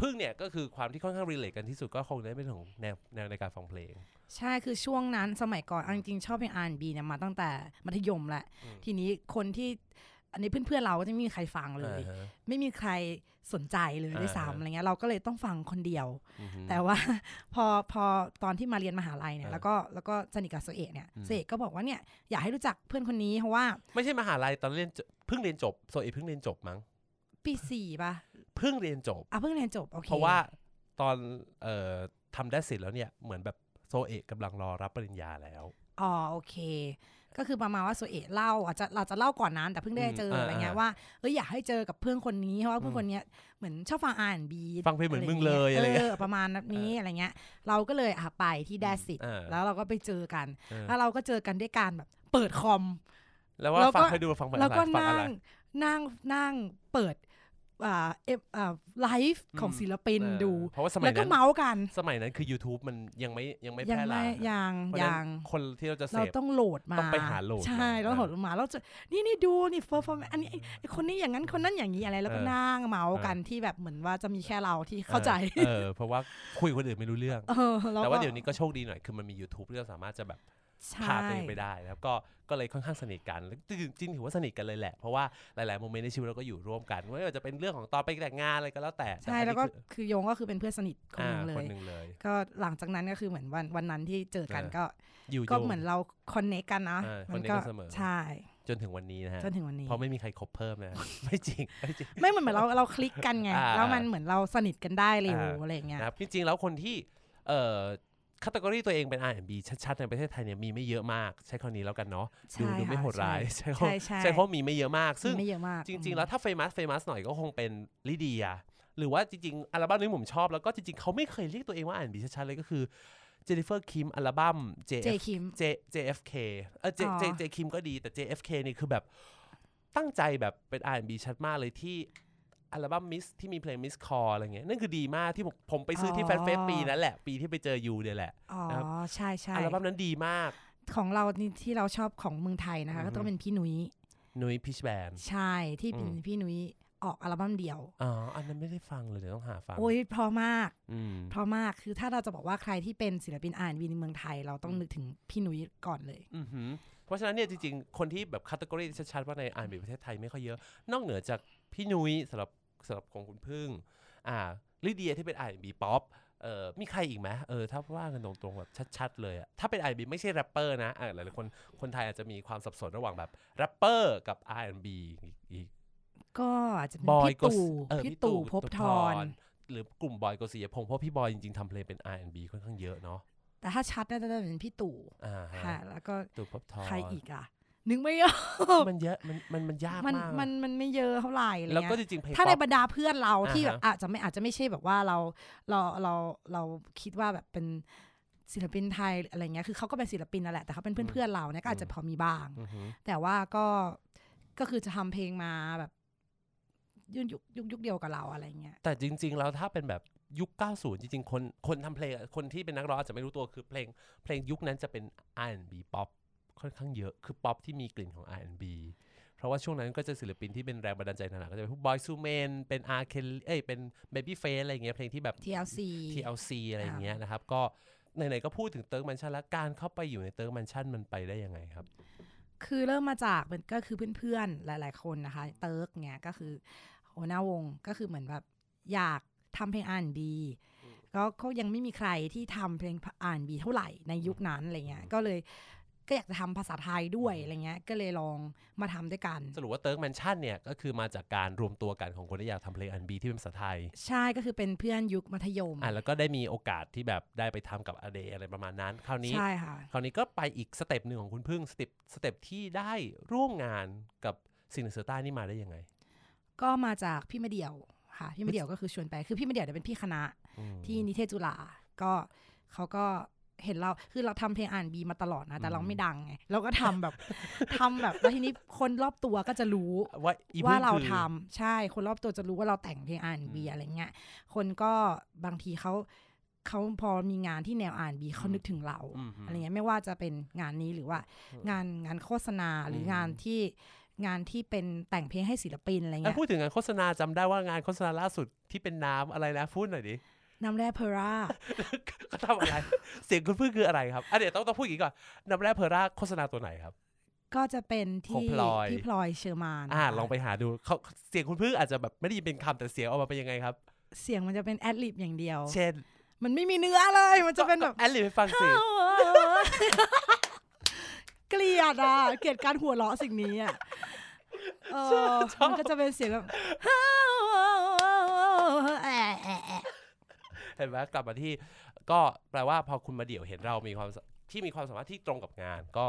[SPEAKER 3] พึ่งเนี่ยก็คือความที่ค่อนข้าง relate กันที่สุดก็คงได้เป็นของแนวแนวในการฟังเพลง
[SPEAKER 4] ใช่คือช่วงนั้นสมัยก่อนเอาจริงๆชอบเพลง R&B เนี่ยมาตั้งแต่มัธยมแหละ
[SPEAKER 3] อืม
[SPEAKER 4] ทีนี้คนที่อันนี้เพื่อนๆเราก็จะไม่มีใครฟังเลย
[SPEAKER 3] อ่าฮะ
[SPEAKER 4] ไม่มีใครสนใจเลยด้วย
[SPEAKER 3] อ่าฮะ
[SPEAKER 4] ซ้ำอะไรเงี้ยเราก็เลยต้องฟังคนเดียว
[SPEAKER 3] อือฮึ
[SPEAKER 4] แต่ว่าพอพอตอนที่มาเรียนมหาลัยเนี่ย
[SPEAKER 3] อ่า
[SPEAKER 4] แล้วก็แล้วก็สนิทกับโซเอะเนี่ย
[SPEAKER 3] อืม
[SPEAKER 4] โซเอะก็บอกว่าเนี่ยอยากให้รู้จักเพื่อนคนนี้เพราะว่า
[SPEAKER 3] ไม่ใช่มหาลัยตอนเรียนจบเพิ่งเรียนจบโซเอเพิ่งเรียนจบมั้ง
[SPEAKER 4] ปีสี่ป่ะ
[SPEAKER 3] เพิ่งเรียนจบ
[SPEAKER 4] อะเพิ่งเรียนจบโอเค
[SPEAKER 3] เพราะว่าตอนเอ่อทำได้เสร็จแล้วเนี่ยเหมือนแบบ โซเอกกำลังรอรับปริญญาแล้ว
[SPEAKER 4] อ๋อโอเค ก็คือประมาณว่าโซเอะเล่าอาจจะเราจะเล่าก่อนนั้นแต่เพิ่งได้เจอ
[SPEAKER 3] อืม
[SPEAKER 4] อะไรเงี้ย
[SPEAKER 3] อ่า
[SPEAKER 4] ว่าเอยอยากให้เจอกับเพื่อนคนนี้เพราะว่าเพื่อนคนเนี้ยเหมือนชอบฟังอ่านบี
[SPEAKER 3] ฟังเพลงเหมือนมึงเลยอะไรเงี้ย
[SPEAKER 4] เออประมาณนั้นนี้อะไรเงี้ย เราก็เลยอะไปที่แดสิต
[SPEAKER 3] อ่า
[SPEAKER 4] แล้วเราก็ไปเจอกัน
[SPEAKER 3] เออ
[SPEAKER 4] แล้วเราก็เจอกันด้วยการแบบเปิดคอม
[SPEAKER 3] แล้วว่า
[SPEAKER 4] แล้วก็
[SPEAKER 3] ฟังให้ดูฟังอะไร
[SPEAKER 4] แล้วก็
[SPEAKER 3] ฟัง
[SPEAKER 4] นั่
[SPEAKER 3] อะไร
[SPEAKER 4] งนั่งนั่งเปิดอ่าเอฟอ่า ไลฟ์ของ
[SPEAKER 3] อืม
[SPEAKER 4] ศิลปิน
[SPEAKER 3] เออ
[SPEAKER 4] ดู
[SPEAKER 3] เพราะว่าสมั
[SPEAKER 4] แล้
[SPEAKER 3] ยว
[SPEAKER 4] ก็
[SPEAKER 3] นั้น
[SPEAKER 4] เมาส์กัน
[SPEAKER 3] สมัยนั้นคือ YouTube มันยังไม่ยังไม่แพ
[SPEAKER 4] ยัง
[SPEAKER 3] ร่หลา
[SPEAKER 4] ไม่
[SPEAKER 3] ย
[SPEAKER 4] ยัง
[SPEAKER 3] เพราะฉะนั้
[SPEAKER 4] ยั
[SPEAKER 3] น
[SPEAKER 4] ง
[SPEAKER 3] คนที่เราจะเส
[SPEAKER 4] เรา
[SPEAKER 3] พ
[SPEAKER 4] ต้องโหลดมา
[SPEAKER 3] ต้องไปหาโหลด
[SPEAKER 4] ใช่
[SPEAKER 3] มา
[SPEAKER 4] เราโหลดมาแล้วจะนี่นี่ดูนี่เฟอร์ฟอร์อันนี้ไอ้ไอ้คนนี้อย่างนั้นคนนั้นอย่างนี้อะไรแล้วก็
[SPEAKER 3] เออ
[SPEAKER 4] นั่งเมาส์
[SPEAKER 3] เออ
[SPEAKER 4] กันที่แบบเหมือนว่าจะมีแค่เราที่เข้าใจ
[SPEAKER 3] เออเพราะว่าคุยกับคนอื่นไม่รู้เรื่อง
[SPEAKER 4] เออล้
[SPEAKER 3] แต่ว่า
[SPEAKER 4] ก็
[SPEAKER 3] เดี๋ยวนี้ก็โชคดีหน่อยคือมันมี YouTube ที่เราสามารถจะแบบ
[SPEAKER 4] ใช่
[SPEAKER 3] พาตัวเองไปได้แล้วก็ก็เลยค่อนข้างสนิทกันแล้วจริงจริงๆถือว่าสนิทกันเลยแหละ เพราะว่าหลาย ๆ โมเมนต์ในชีวิตเราก็อยู่ร่วมกันไม่ว่าจะเป็นเรื่องของตอนไปแต่งงานอะไรก็แล้วแต่
[SPEAKER 4] ใช่
[SPEAKER 3] ต่อันนี้
[SPEAKER 4] แล้วก็
[SPEAKER 3] คือ
[SPEAKER 4] คือโยงก็คือเป็นเพื่อนสนิทคนหนึ่งเล
[SPEAKER 3] อ่าคน
[SPEAKER 4] ย
[SPEAKER 3] หนึ่งเลย
[SPEAKER 4] ก็หลังจากนั้นก็คือเหมือนวันวันนั้นที่เจอกัน
[SPEAKER 3] เออ
[SPEAKER 4] ก็
[SPEAKER 3] อยู่
[SPEAKER 4] ก็
[SPEAKER 3] โยง
[SPEAKER 4] เหมือนเราคอนเนคกันนะ
[SPEAKER 3] เออ
[SPEAKER 4] มั
[SPEAKER 3] connect
[SPEAKER 4] ก็
[SPEAKER 3] กันเสมอ
[SPEAKER 4] ใช่
[SPEAKER 3] จนถึงวันนี้นะฮะ
[SPEAKER 4] จนถึงวันนี้
[SPEAKER 3] เพราะไม่มีใครคบเพิ่มนะไม่จริงไม่จริง
[SPEAKER 4] ไม่เหมือนเหมือนเราเราคลิกกันไง
[SPEAKER 3] อ่า
[SPEAKER 4] แล้วมันเหมือนเราสนิทกันได้เร็ว
[SPEAKER 3] อ่า
[SPEAKER 4] อะไรอย่างเงี้ย
[SPEAKER 3] นะครับจริงๆแล้วคนที่เอ่อ category ตัวเองเป็น R&B ชัดๆ ในประเทศไทยเนี่ยมีไม่เยอะมาก ใช้คำนี้แล้วกันเนาะดู
[SPEAKER 4] ใช่
[SPEAKER 3] ดูไม่
[SPEAKER 4] ค่ะ
[SPEAKER 3] โหดร้าย
[SPEAKER 4] ใช่
[SPEAKER 3] ใช้คำ
[SPEAKER 4] ใช่ใช่
[SPEAKER 3] ใช้คำว่ามีไม่เยอะมาก ซึ่ง
[SPEAKER 4] ไม่เยอะมาก
[SPEAKER 3] จริง ๆ แล้วถ้า famous famous หน่อยก็คงเป็นลิเดีย หรือว่าจริง ๆ อัลบั้มนี้ผมชอบแล้วก็จริง ๆ เขาไม่เคยเรียกตัวเองว่า R&B ชัดๆ เลยก็คือเจนนิเฟอร์คิมอัลบั้ม
[SPEAKER 4] เจ
[SPEAKER 3] JF
[SPEAKER 4] คิม
[SPEAKER 3] J JFK เออ J
[SPEAKER 4] อ๋อ
[SPEAKER 3] J J คิมก็ดีแต่ JFK นี่คือแบบตั้งใจแบบเป็น R&B ชัดมากเลยที่ อัลบั้ม miss ที่มีเพลง missed call อะไรเงี้ยนั่นคือดีมากที่ผมผมไปซื้อที่ Fat Fest ปีนั้นแหละ ปีที่ไปเจอ you เนี่ยแหละ
[SPEAKER 4] อ๋อ
[SPEAKER 3] นะครับ
[SPEAKER 4] ใช่ใช่
[SPEAKER 3] อัลบั้มนั้นดีมาก
[SPEAKER 4] ของเรานี่ที่เราชอบของเมืองไทยนะคะ
[SPEAKER 3] อือฮึ
[SPEAKER 4] ก็ต้องเป็นพี่นุ้ย
[SPEAKER 3] นุ้ยพิชแบน
[SPEAKER 4] ใช่ที่เป็น
[SPEAKER 3] อืม
[SPEAKER 4] พี่นุ้ยออกอัลบั้มเดียว
[SPEAKER 3] อ๋อ อันนั้นไม่ได้ฟังเลยเดี๋ยวต้องหาฟัง
[SPEAKER 4] โอ้ยเพราะมาก
[SPEAKER 3] อืม
[SPEAKER 4] เพราะมาก คือถ้าเราจะบอกว่าใครที่เป็นศิลปินอ่านวีในเมืองไทย เราต้องนึกถึงพี่นุ้ยก่อนเลย
[SPEAKER 3] อือหือเพราะฉะนั้นเนี่ยจริงๆ คนที่แบบคัตกรีชัดๆว่าในอ่านบีประเทศไทยไม่ค่อยเยอะ นอกเหนือจากพี่นุ้ยสำหรับ สำหรับของคุณพึ่ง อ่าลิเดียที่เป็น R&B ป๊อปเอ่อมีใครอีกไหมเออถ้าว่ากันตรงๆแบบชัดๆเลยอะถ้าเป็น R&B ไม่ใช่แรปเปอร์นะอ่าหลายๆคนคนไทยอาจจะมีความสับสนระหว่างแบบแรปเปอร์กับ R&B อีกอีก
[SPEAKER 4] ก็อาจจะเป็น
[SPEAKER 3] บอย
[SPEAKER 4] พี่ตู่
[SPEAKER 3] เออ
[SPEAKER 4] พี่ตู่ภพธร
[SPEAKER 3] หรือกลุ่มบอยโกศิยพงศ์เพราะพี่บอยจริงๆทำเพลงเป็น R&B ค่อนข้างเยอะเนาะ
[SPEAKER 4] แต่ถ้าชัดน่าจะเป็นพี่ตู่
[SPEAKER 3] อ่าฮะ
[SPEAKER 4] ค่ะแล้วก็
[SPEAKER 3] ตู่ภพธร
[SPEAKER 4] ใครอีกอะ นึกไม่ออก
[SPEAKER 3] มันเยอะมันมันมันยาก
[SPEAKER 4] มัน
[SPEAKER 3] มาก
[SPEAKER 4] มันมันไม่เยอะเท่าไหร่อะไร
[SPEAKER 3] แล้วก็
[SPEAKER 4] เงี้ย
[SPEAKER 3] จริงๆเพลง
[SPEAKER 4] ถ้าใน
[SPEAKER 3] ป๊อป
[SPEAKER 4] บรรดาเพื่อนเราที่แบบ
[SPEAKER 3] อ่าฮะ
[SPEAKER 4] อาจจะไม่อาจจะไม่ใช่แบบว่าเราเราเราเราคิดว่าแบบเป็นศิลปินไทยอะไรเงี้ยคือเขาก็เป็นศิลปินนั่นแหละแต่เขาเป็นเพื่อนๆเราเนี่ยก็อาจจะพอมีบ้าง
[SPEAKER 3] อือหือ
[SPEAKER 4] แต่ว่าก็ก็คือจะทำเพลงมาแบบยุคยุคยุคยุคเดียวกับเราอะไรเงี้ย
[SPEAKER 3] แต่จริง ๆ แล้วถ้าเป็นแบบยุค 90 จริง ๆ คนคนทำเพลงอะคนที่เป็นนักร้องอาจจะไม่รู้ตัวคือเพลงเพลงยุคนั้นจะเป็น R&B ป๊อป ค่อนข้างเยอะ คือป๊อปที่มีกลิ่นของ R&B เพราะว่าช่วงนั้นก็จะศิลปินที่เป็นแรงบันดาลใจหนักๆก็จะเป็นพวก Boyz II Men เป็น R k e l l y เอ้ยเป็น Baby Face อะไรอย่างเงี้ยเพลงที่แบบ
[SPEAKER 4] TLC
[SPEAKER 3] TLC อะไรอย่างเงี้ยนะครับ ก็ไหนๆก็พูดถึงเติร์กแมนชั่นแล้วการเข้าไปอยู่ในเติร์กแมนชั่นมันไปได้ยังไงครับ
[SPEAKER 4] คือเริ่มมาจากเป็นก็คือเพื่อนๆหลาย ๆคนนะคะ เติร์กเนี่ยก็คือหัวหน้าวงก็คือเหมือนแบบอยากทำเพลง R&Bก็เขายังไม่มีใครที่ทำเพลง R&B เท่าไหร่ในยุคนั้นอะไรเงี้ยก็เลย ก็อยากจะทำภาษาไทยด้วยอะไรเงี้ย ก็เลยลองมาทำด้วยกัน
[SPEAKER 3] สรุปว่าเติร์กแมนชั่นเนี่ยก็คือมาจากการรวมตัวกันของคนที่อยากทำเพลง R&B ที่เป็นภาษาไทย
[SPEAKER 4] ใช่ก็คือเป็นเพื่อนยุคมัธยม
[SPEAKER 3] อะแล้วก็ได้มีโอกาสที่แบบได้ไปทำกับอเดอะไรประมาณนั้น คราวนี้
[SPEAKER 4] ใช่ค่ะ
[SPEAKER 3] คราวนี้ก็ไปอีก step หนึ่งของคุณพึ่ง step step ที่ได้ร่วมงานกับซินเซอร์ต้านี่มาได้ยังไง
[SPEAKER 4] ก็มาจากพี่มาเดี่ยวค่ะพี่มาเดี่ยวก็คือชวนไปคือพี่มาเดี่ยวเนี่ยเป็นพี่คณะ
[SPEAKER 3] อืม
[SPEAKER 4] ที่นิเทศจุฬาก็เขาก็ เห็นเราคือเราทำเพลงอ่านบีมาตลอดนะ แต่เราไม่ดังไงเราก็ทำแบบทำแบบแล้วทีนี้คนรอบตัวก็จะรู้
[SPEAKER 3] ว่าอีพึ่
[SPEAKER 4] ว่างเรา
[SPEAKER 3] คือ
[SPEAKER 4] ทำใช่คนรอบตัวจะรู้ว่าเราแต่งเพลงอ่านบี
[SPEAKER 3] อืม
[SPEAKER 4] อะไรเงี้ยคนก็บางทีเขาเขาพอมีงานที่แนวอ่านบีเขานึกถึงเรา
[SPEAKER 3] อืม
[SPEAKER 4] อะไรเงี้ยไม่ว่าจะเป็นงานนี้หรือว่างานงานโฆษณาหรืออ
[SPEAKER 3] ม
[SPEAKER 4] งานที่งานที่เป็นแต่งเพลงให้ศิลปินอะไร
[SPEAKER 3] อะ
[SPEAKER 4] เงี้ย
[SPEAKER 3] พูดถึงงานโฆษณาจำได้ว่างานโฆษณาล่าสุดที่เป็นน้ำอะไรนะพูดหน่อยดิ
[SPEAKER 4] น้ำแร่เพอร่า
[SPEAKER 3] เขาทำอะไร เสียงคุณพึ่งคืออะไรครับอะเดี๋ยวต้องต้องพูดอย่างนี้ก่อนน้ำแร่เพอร่าโฆษณาตัวไหนครับ
[SPEAKER 4] ก็จะเป็น
[SPEAKER 3] ของ
[SPEAKER 4] ที่
[SPEAKER 3] พลอย
[SPEAKER 4] พี่พลอยเฌอมาลย์
[SPEAKER 3] อ่า
[SPEAKER 4] ค่ะ
[SPEAKER 3] ลองไปหาดูเขาเสียงคุณพึ่งอาจจะแบบไม่ได้ยินเป็นคำแต่เสียงออกมาเป็นยังไงครับ
[SPEAKER 4] เสียงมันจะเป็น ad-lib อย่างเดียว
[SPEAKER 3] เช่น
[SPEAKER 4] มันไม่มีเนื้อเลย มันจะเป็นแบบ
[SPEAKER 3] ad-lib ให้ฟังสิ
[SPEAKER 4] เกลียดอะ เกลียดการหัวเราะสิ่งนี้อะเออมันก็จะเป็นเสียงแบบ
[SPEAKER 3] เห็นไหมกลับมาที่ก็แปลว่าพอคุณมาเดี่ยวเห็นเรามีความสที่มีความสามารถที่ตรงกับงาน ก็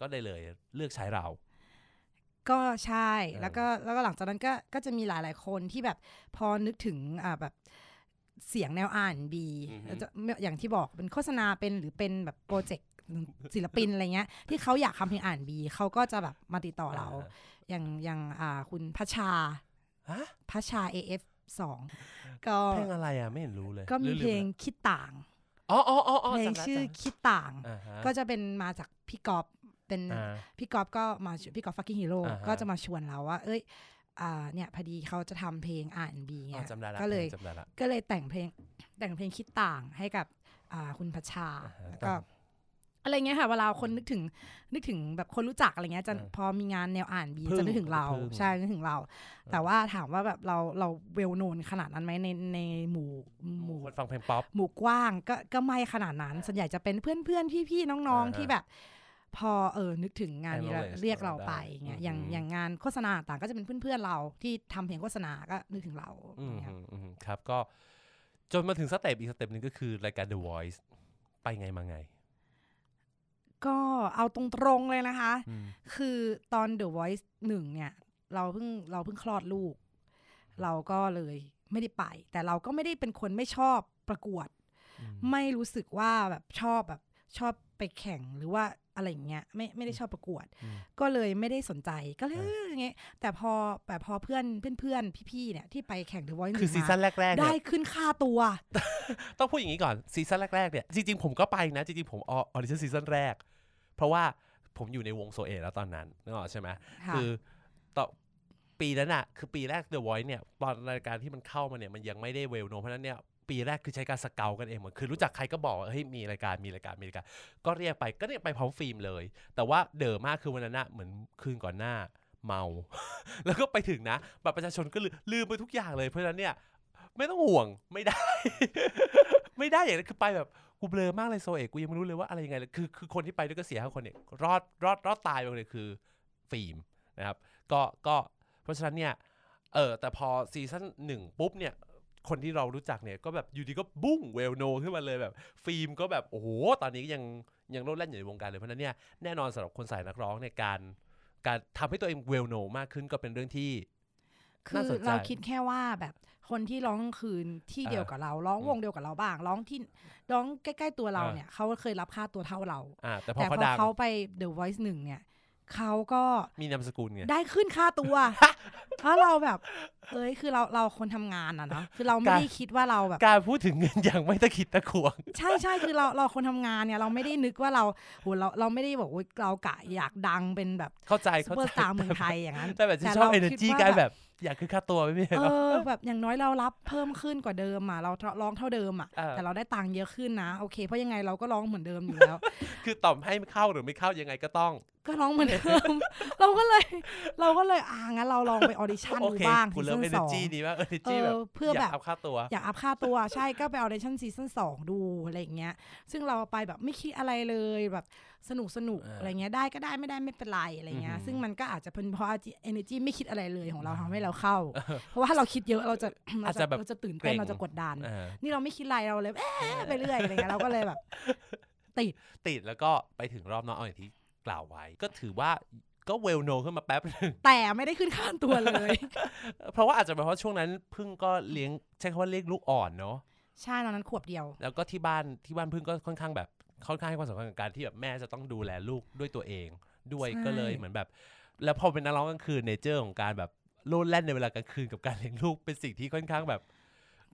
[SPEAKER 3] ก็ได้เลยเลือกใช้เรา
[SPEAKER 4] ก็ใช่
[SPEAKER 3] เออ
[SPEAKER 4] แล้วก็แล้วก็หลังจากนั้นก็ก็จะมีหลาย ๆ คนที่แบบพอนึกถึงอ่าแบบเสียงแนวอ่านบีอย่างที่บอกเป็นโฆษณาเป็นหรือเป็นแบบโปรเจกต์ศิลปินอะไรเงี้ยที่เขาอยากทำเพลงอ่านบีเขาก็จะแบบมาติดต่อเรา อย่างอย่างอ่าคุณพัชชา
[SPEAKER 3] ฮะ
[SPEAKER 4] พัชชา AF สองก็
[SPEAKER 3] เพลงอะไรอะไม่เห็นรู้เลย
[SPEAKER 4] ก็มี
[SPEAKER 3] ลืๆ
[SPEAKER 4] เพลง
[SPEAKER 3] แว
[SPEAKER 4] คิดต่าง
[SPEAKER 3] อ๋ออ๋ออ๋ออ๋อ
[SPEAKER 4] เพลง
[SPEAKER 3] จำได้
[SPEAKER 4] ชื่อ
[SPEAKER 3] จำได้
[SPEAKER 4] คิดต่าง
[SPEAKER 3] อ่าฮะ
[SPEAKER 4] ก็จะเป็นมาจากพี่กอฟเป็น
[SPEAKER 3] อ่า
[SPEAKER 4] พี่กอฟก็มาชพี่กอฟฟักกิ้งฮีโร่
[SPEAKER 3] อ่าฮะ
[SPEAKER 4] ก็จะมาชวนเราว่า เอ้ยอ่าเนี่ยพอดีเขาจะทำเพลงอ่านบี
[SPEAKER 3] อ๋อ
[SPEAKER 4] เงี้ย
[SPEAKER 3] จำได้ละ
[SPEAKER 4] ก็เลย
[SPEAKER 3] จำได้ละ
[SPEAKER 4] ก็เลยแต่งเพลงแต่งเพลงคิดต่างให้กับอ่าคุณพัชชา
[SPEAKER 3] อ่าฮะ
[SPEAKER 4] แล้วก็ อะไรเงี้ยค่ะเวลาคนนึกถึงนึกถึงแบบคนรู้จักอะไรเงี้ยจะ
[SPEAKER 3] อ่า
[SPEAKER 4] พอมีงานแนวอ่านบี
[SPEAKER 3] พึ่ง
[SPEAKER 4] จะนึกถึงเรา
[SPEAKER 3] พึ่ง
[SPEAKER 4] ใช่นึกถึงเรา แต่ว่าถามว่าแบบเราเราเวลโนนขนาดนั้นไหมในในหมู่หมู่
[SPEAKER 3] คนฟังเพลงป๊อป
[SPEAKER 4] หมู่กว้างก็ก็ไม่ขนาดนั้นส่วนใหญ่จะเป็นเพื่อนเพื่อนพี่พี่ๆน้อง
[SPEAKER 3] อ่า
[SPEAKER 4] ๆ
[SPEAKER 3] ฮะ
[SPEAKER 4] ที่แบบ พอเออนึกถึงงานนี้แล้ว
[SPEAKER 3] Acknowledge
[SPEAKER 4] เรียกเรา
[SPEAKER 3] เราได้
[SPEAKER 4] ไปเงี้ยอย่าง
[SPEAKER 3] อืม
[SPEAKER 4] อย่างงานโฆษณาต่างก็จะเป็นเพื่อนๆเราที่ทำเพลงโฆษณาก็นึกถึงเรา
[SPEAKER 3] อืม
[SPEAKER 4] เงี้ย
[SPEAKER 3] อืมอืมครับก็จนมาถึง step อีก step หนึ่งก็คือรายการ The Voice ไปไงมาไง
[SPEAKER 4] ก็เอาตรงๆเลยนะคะ
[SPEAKER 3] อืม
[SPEAKER 4] คือตอน The Voice หนึ่งเนี่ย เราเพิ่งเราเพิ่งคลอดลูก เราก็เลยไม่ได้ไป แต่เราก็ไม่ได้เป็นคนไม่ชอบประกวด
[SPEAKER 3] อืม
[SPEAKER 4] ไม่รู้สึกว่าแบบชอบแบบชอบไปแข่งหรือว่าอะไรอย่างเงี้ยไม่ไม่ได้ชอบประกวด
[SPEAKER 3] อืม
[SPEAKER 4] ก็เลยไม่ได้สนใจก็เลย
[SPEAKER 3] อ่า
[SPEAKER 4] เอออย่างเงี้ยแต่พอแต่พอเพื่อนเพื่อนๆพี่ๆเนี่ยที่ไปแข่ง The Voice
[SPEAKER 3] คือซีซั่นแรกๆ
[SPEAKER 4] ได้
[SPEAKER 3] เนี่ย
[SPEAKER 4] ขึ้นค่าตัว
[SPEAKER 3] ต้องพูดอย่างนี้ก่อนซีซั่นแรกๆเนี่ยจริงๆผมก็ไปนะ จริงๆผม audition ซีซั่นแรก เพราะว่าผมอยู่ในวงโซเอแล้วตอนนั้นนึกออกใช่ไหม
[SPEAKER 4] ค่ะ
[SPEAKER 3] คือต่อปีนั้นอะคือปีแรก The Voice เนี่ยตอนรายการที่มันเข้ามาเนี่ยมันยังไม่ได้ well-known เพราะฉะนั้นเนี่ยปีแรกคือใช้การ scout กันเองเหมือนคือรู้จักใครก็บอกว่าเฮ้ยมีรายการมีรายการมีรายการก็เรียกไปก็เรียกไปพร้อมฟิล์มเลย แต่ว่าเด๋อมากคือวันนั้นอะเหมือนคืนก่อนหน้าเมา แล้วก็ไปถึงนะบัตรประชาชนก็ลืมลืมไปทุกอย่างเลยเพราะฉะนั้นเนี่ยไม่ต้องห่วงไม่ได้ ไม่ได้อย่างนั้นคือไปแบบ กูเบลอมากเลยโซเอกกูยังไม่รู้เลยว่าอะไรยังไงเลยคือคือคนที่ไปด้วยก็เสียห้าคนเนี่ยรอดรอดรอดตายไปเลยคือฟิล์มนะครับก็ก็เพราะฉะนั้นเนี่ยเออแต่พอซีซั่นหนึ่งปุ๊บเนี่ยคนที่เรารู้จักเนี่ยก็แบบอยู่ดีก็บุ้งเวลโนขึ้นมาเลยแบบ ฟิล์มก็แบบโอ้โหตอนนี้ยังยังโลดแล่นอยู่ในวงการเลยเพราะฉะนั้นเนี่ยแน่นอนสำหรับคนสายนักร้องเนี่ยการการทำให้ตัวเองเวลโนมากขึ้นก็เป็นเรื่องที่
[SPEAKER 4] คื
[SPEAKER 3] น่า
[SPEAKER 4] อ
[SPEAKER 3] สนใจ
[SPEAKER 4] เราคิดแค่ว่าแบบคนที่ร้องกลางคืนที่เดียวกับเรา ร้องวงเดียวกับเราบ้าง ร้องที่ร้องใกล้ๆตัวเรา
[SPEAKER 3] อ่า
[SPEAKER 4] เนี่ยเขาเคยรับค่าตัวเท่าเรา
[SPEAKER 3] อ่าแต่พอ
[SPEAKER 4] แต่พ
[SPEAKER 3] เขา
[SPEAKER 4] อ
[SPEAKER 3] ดัง
[SPEAKER 4] เขาไป The Voice หนึ่งเนี่ยเขาก็
[SPEAKER 3] มีนามสกุลไง
[SPEAKER 4] ได้ขึ้นค่าตัวเพราะเราแบบเอ้ยคือเราเราคนทำงานอะเนาะคือเราไม่
[SPEAKER 3] การ
[SPEAKER 4] ได้คิดว่าเราแบบ
[SPEAKER 3] การพูดถึงเงินอย่างไม่ตะขิดตะขวง
[SPEAKER 4] ใช่ใช่คือเราเราคนทำงานเนี่ยเราไม่ได้นึกว่าเราโหเราเราไม่ได้บอกว่าเรากะอยากดังเป็นแบบ
[SPEAKER 3] เข้าใจ
[SPEAKER 4] ซู
[SPEAKER 3] เข้า
[SPEAKER 4] เปอ
[SPEAKER 3] ใจ
[SPEAKER 4] ร์สตาร์เมืองไทยอย่างนั้น
[SPEAKER 3] แต่แบบจะ
[SPEAKER 4] แต่
[SPEAKER 3] ชอบ
[SPEAKER 4] เรา
[SPEAKER 3] เอเนอ
[SPEAKER 4] คิ
[SPEAKER 3] ร์จี
[SPEAKER 4] ดว่า
[SPEAKER 3] การ
[SPEAKER 4] แบบ
[SPEAKER 3] แบบ อยากคือค่าตัวไม่มี
[SPEAKER 4] เอ
[SPEAKER 3] หรอก
[SPEAKER 4] อแบบอย่างน้อยเรารับเพิ่มขึ้นกว่าเดิมอะเราร้องเท่าเดิมอะ
[SPEAKER 3] เออ
[SPEAKER 4] แต่เราได้ตังค์เยอะขึ้นนะ โอเคเพราะยังไงเราก็ร้องเหมือนเดิมอยู่แล้ว
[SPEAKER 3] คือต่อมให้เข้าหรือไม่เข้ายังไงก็ต้อง
[SPEAKER 4] ก็ร้องเหมือนเดิมเราก็เลย เราก็เลยอ่างั้นเราลองไปออดิชั่น
[SPEAKER 3] โอ
[SPEAKER 4] ดู
[SPEAKER 3] เค
[SPEAKER 4] บ้าง
[SPEAKER 3] กู
[SPEAKER 4] ซี
[SPEAKER 3] เริ่ม
[SPEAKER 4] ซั่
[SPEAKER 3] เอนเน
[SPEAKER 4] ส
[SPEAKER 3] อ
[SPEAKER 4] อง
[SPEAKER 3] ร์จีนี้ว่าเอเนอร์จี
[SPEAKER 4] เออ
[SPEAKER 3] แบบ
[SPEAKER 4] เพื่อแบบ
[SPEAKER 3] ยากเอาค่าตัว
[SPEAKER 4] อยากอัพค่าตัวใช่ก็ไปออดิชั่นซีซั่นสองดูอะไรอย่างเงี้ย ซึ่งเราไปแบบไม่คิดอะไรเลยแบบ สนุกสนุก
[SPEAKER 3] เอออ
[SPEAKER 4] อะไรเงี้ยได้ก็ได้ไม่ได้ไม่เป็นไรอะไรเงี้ย
[SPEAKER 3] อือหือ
[SPEAKER 4] ซึ่งมันก็อาจจะเป็นเพราะ energy ไม่คิดอะไรเลยของเราทำให้เราเข้า เพราะว่าถ้าเราคิดเยอะเราจะ
[SPEAKER 3] อาจจะแบบ
[SPEAKER 4] เราจะตื่น
[SPEAKER 3] เก
[SPEAKER 4] เต้
[SPEAKER 3] ร
[SPEAKER 4] น
[SPEAKER 3] ง
[SPEAKER 4] เราจะกดดัน
[SPEAKER 3] เออ
[SPEAKER 4] นี่เราไม่คิดอะไรเราเลยเอ๊ะไปเรื่อยอะไรเงี้ยเราก็เลยแบบ ติด
[SPEAKER 3] ติดแล้วก็ไปถึงรอบนอกเอาอย่างที่กล่าวไว้ ก็ถือว่าก็เวลโนขึ้นมาแป๊บหนึง
[SPEAKER 4] แต่ไม่ได้ขึ้นค่าตัวเลย
[SPEAKER 3] เพราะว่าอาจจะเป็นเพราะช่วงนั้นพึ่งก็เลี้ยงใช้คำว่าเลี้ยงลูกอ่อนเนาะ
[SPEAKER 4] ใช่ตอนนั้นขวบเดียว
[SPEAKER 3] แล้วก็ที่บ้านที่บ้านพึ่งก็ค่อนข้างแบบค่อนข้างให้ความสำคัญกับการที่แบบแม่จะต้องดูแลลูกด้วยตัวเอง ด้วย
[SPEAKER 4] ใช่
[SPEAKER 3] ก็เลยเหมือนแบบ แล้วพอเป็นนักร้องกลางคืนเนเจอร์ของการแบบโลดแล่นในเวลากลางคืนกับการเลี้ยงลูกเป็นสิ่งที่ค่อนข้างแบบ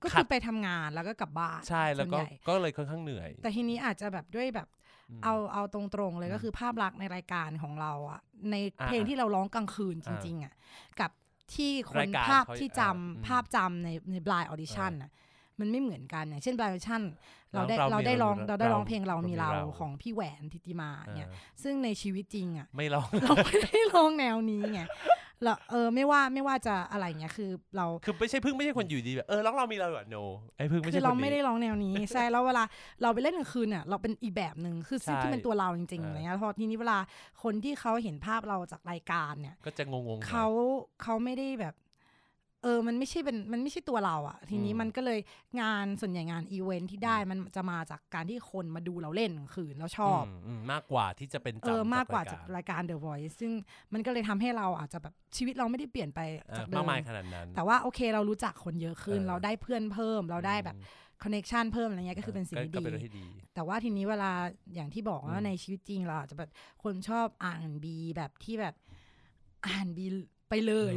[SPEAKER 4] ก็
[SPEAKER 3] ขั
[SPEAKER 4] คื
[SPEAKER 3] ด
[SPEAKER 4] อไปทำงานแล้วก็กลับบ้าน
[SPEAKER 3] ใช่แล้วก็
[SPEAKER 4] ส่นใหญ่
[SPEAKER 3] ก็เลยค่อนข้างเหนื่อย
[SPEAKER 4] แต่ทีนี้อาจจะแบบด้วยแบบ
[SPEAKER 3] ม
[SPEAKER 4] เอาเอาตรงๆเลย
[SPEAKER 3] อืม
[SPEAKER 4] ก็คือภาพลักษณ์ในรายการของเราอะใน
[SPEAKER 3] อ่า
[SPEAKER 4] เพลงที่เราร้องกลางคืนจริง ๆอะกับที่คน
[SPEAKER 3] รายการ
[SPEAKER 4] ภาพ
[SPEAKER 3] เขา
[SPEAKER 4] ที่
[SPEAKER 3] อ่า
[SPEAKER 4] จำ
[SPEAKER 3] อืม
[SPEAKER 4] ภาพจำในในบลายออดิชั่นอะ มันไม่เหมือนกันอย่างเช่นบลายออดิชั่นเราได้
[SPEAKER 3] เรา
[SPEAKER 4] เราได้
[SPEAKER 3] มี
[SPEAKER 4] ร้อง
[SPEAKER 3] เรา
[SPEAKER 4] เราได้ร้อง
[SPEAKER 3] เรา
[SPEAKER 4] เพลงเรามีเรา
[SPEAKER 3] เรามีเรา
[SPEAKER 4] ของพี่แหวนทิติมา
[SPEAKER 3] เออ
[SPEAKER 4] เนี่ยซึ่งในชีวิตจริงอะ
[SPEAKER 3] ไม่ร้อง
[SPEAKER 4] เราไม่ได้ร้องแนวนี้ไงแล้วเออไม่ว่าไม่ว่าจะอะไรเงี้ยคือเรา
[SPEAKER 3] คือไม่ใช่พึ่งไม่ใช่คนอยู่ดีแบบเออร้องเรามีเราอะโนไอ้พึ่งไม่
[SPEAKER 4] คื
[SPEAKER 3] ใช่
[SPEAKER 4] อ
[SPEAKER 3] คน
[SPEAKER 4] เรา
[SPEAKER 3] นี้
[SPEAKER 4] ไม่ได้ร้องแนวนี้ใช่แล้วเวลาเราไปเล่นกลางคืนเนี่ยเราเป็นอีกแบบหนึ่งคือซึ่ง
[SPEAKER 3] ใช่
[SPEAKER 4] ที่เป็นตัวเราจริงๆ
[SPEAKER 3] เอออ
[SPEAKER 4] อะไรเงี้ยพอทีนี้เวลาคนที่เขาเห็นภาพเราจากรายการเนี่ย
[SPEAKER 3] ก็จะงงๆหน่อย
[SPEAKER 4] เขาเขาไม่ได้แบบ เออ มันไม่ใช่เป็น มันไม่ใช่ตัวเราอะทีนี้
[SPEAKER 3] อืม
[SPEAKER 4] มันก็เลยงานส่วนใหญ่งานอีเวนท์ที่ได้มันจะมาจากการที่คนมาดูเราเล่นกลางคืนแล้วชอบ
[SPEAKER 3] มมมากกว่าที่จะเป็น
[SPEAKER 4] เออ
[SPEAKER 3] จำ
[SPEAKER 4] มากกว่า
[SPEAKER 3] จา
[SPEAKER 4] จาก
[SPEAKER 3] รายการ
[SPEAKER 4] รายการ The Voice ซึ่งมันก็เลยทำให้เราอาจจะแบบชีวิตเราไม่ได้เปลี่ยนไป
[SPEAKER 3] เออ
[SPEAKER 4] จากเดิ
[SPEAKER 3] มมากมายขนาดนั้น
[SPEAKER 4] แต่ว่าโอเคเรารู้จักคนเยอะขึ้น
[SPEAKER 3] เออ
[SPEAKER 4] เราได้เพื่อนเพิ่ม เราได้แบบคอนเน t ชันเพิ่มอะไรเงี้ยก็คือเป็นสิ่งที่
[SPEAKER 3] ก็
[SPEAKER 4] ดี
[SPEAKER 3] เป็นเรื่องที่ดี
[SPEAKER 4] แต่ว่าทีนี้เวลาอย่างที่บอก
[SPEAKER 3] อื
[SPEAKER 4] ว่ามในชีวิตจริงเราอาจจะแบบคนชอบอ่านบีแบบที่แบบอ่านบี ไปเลย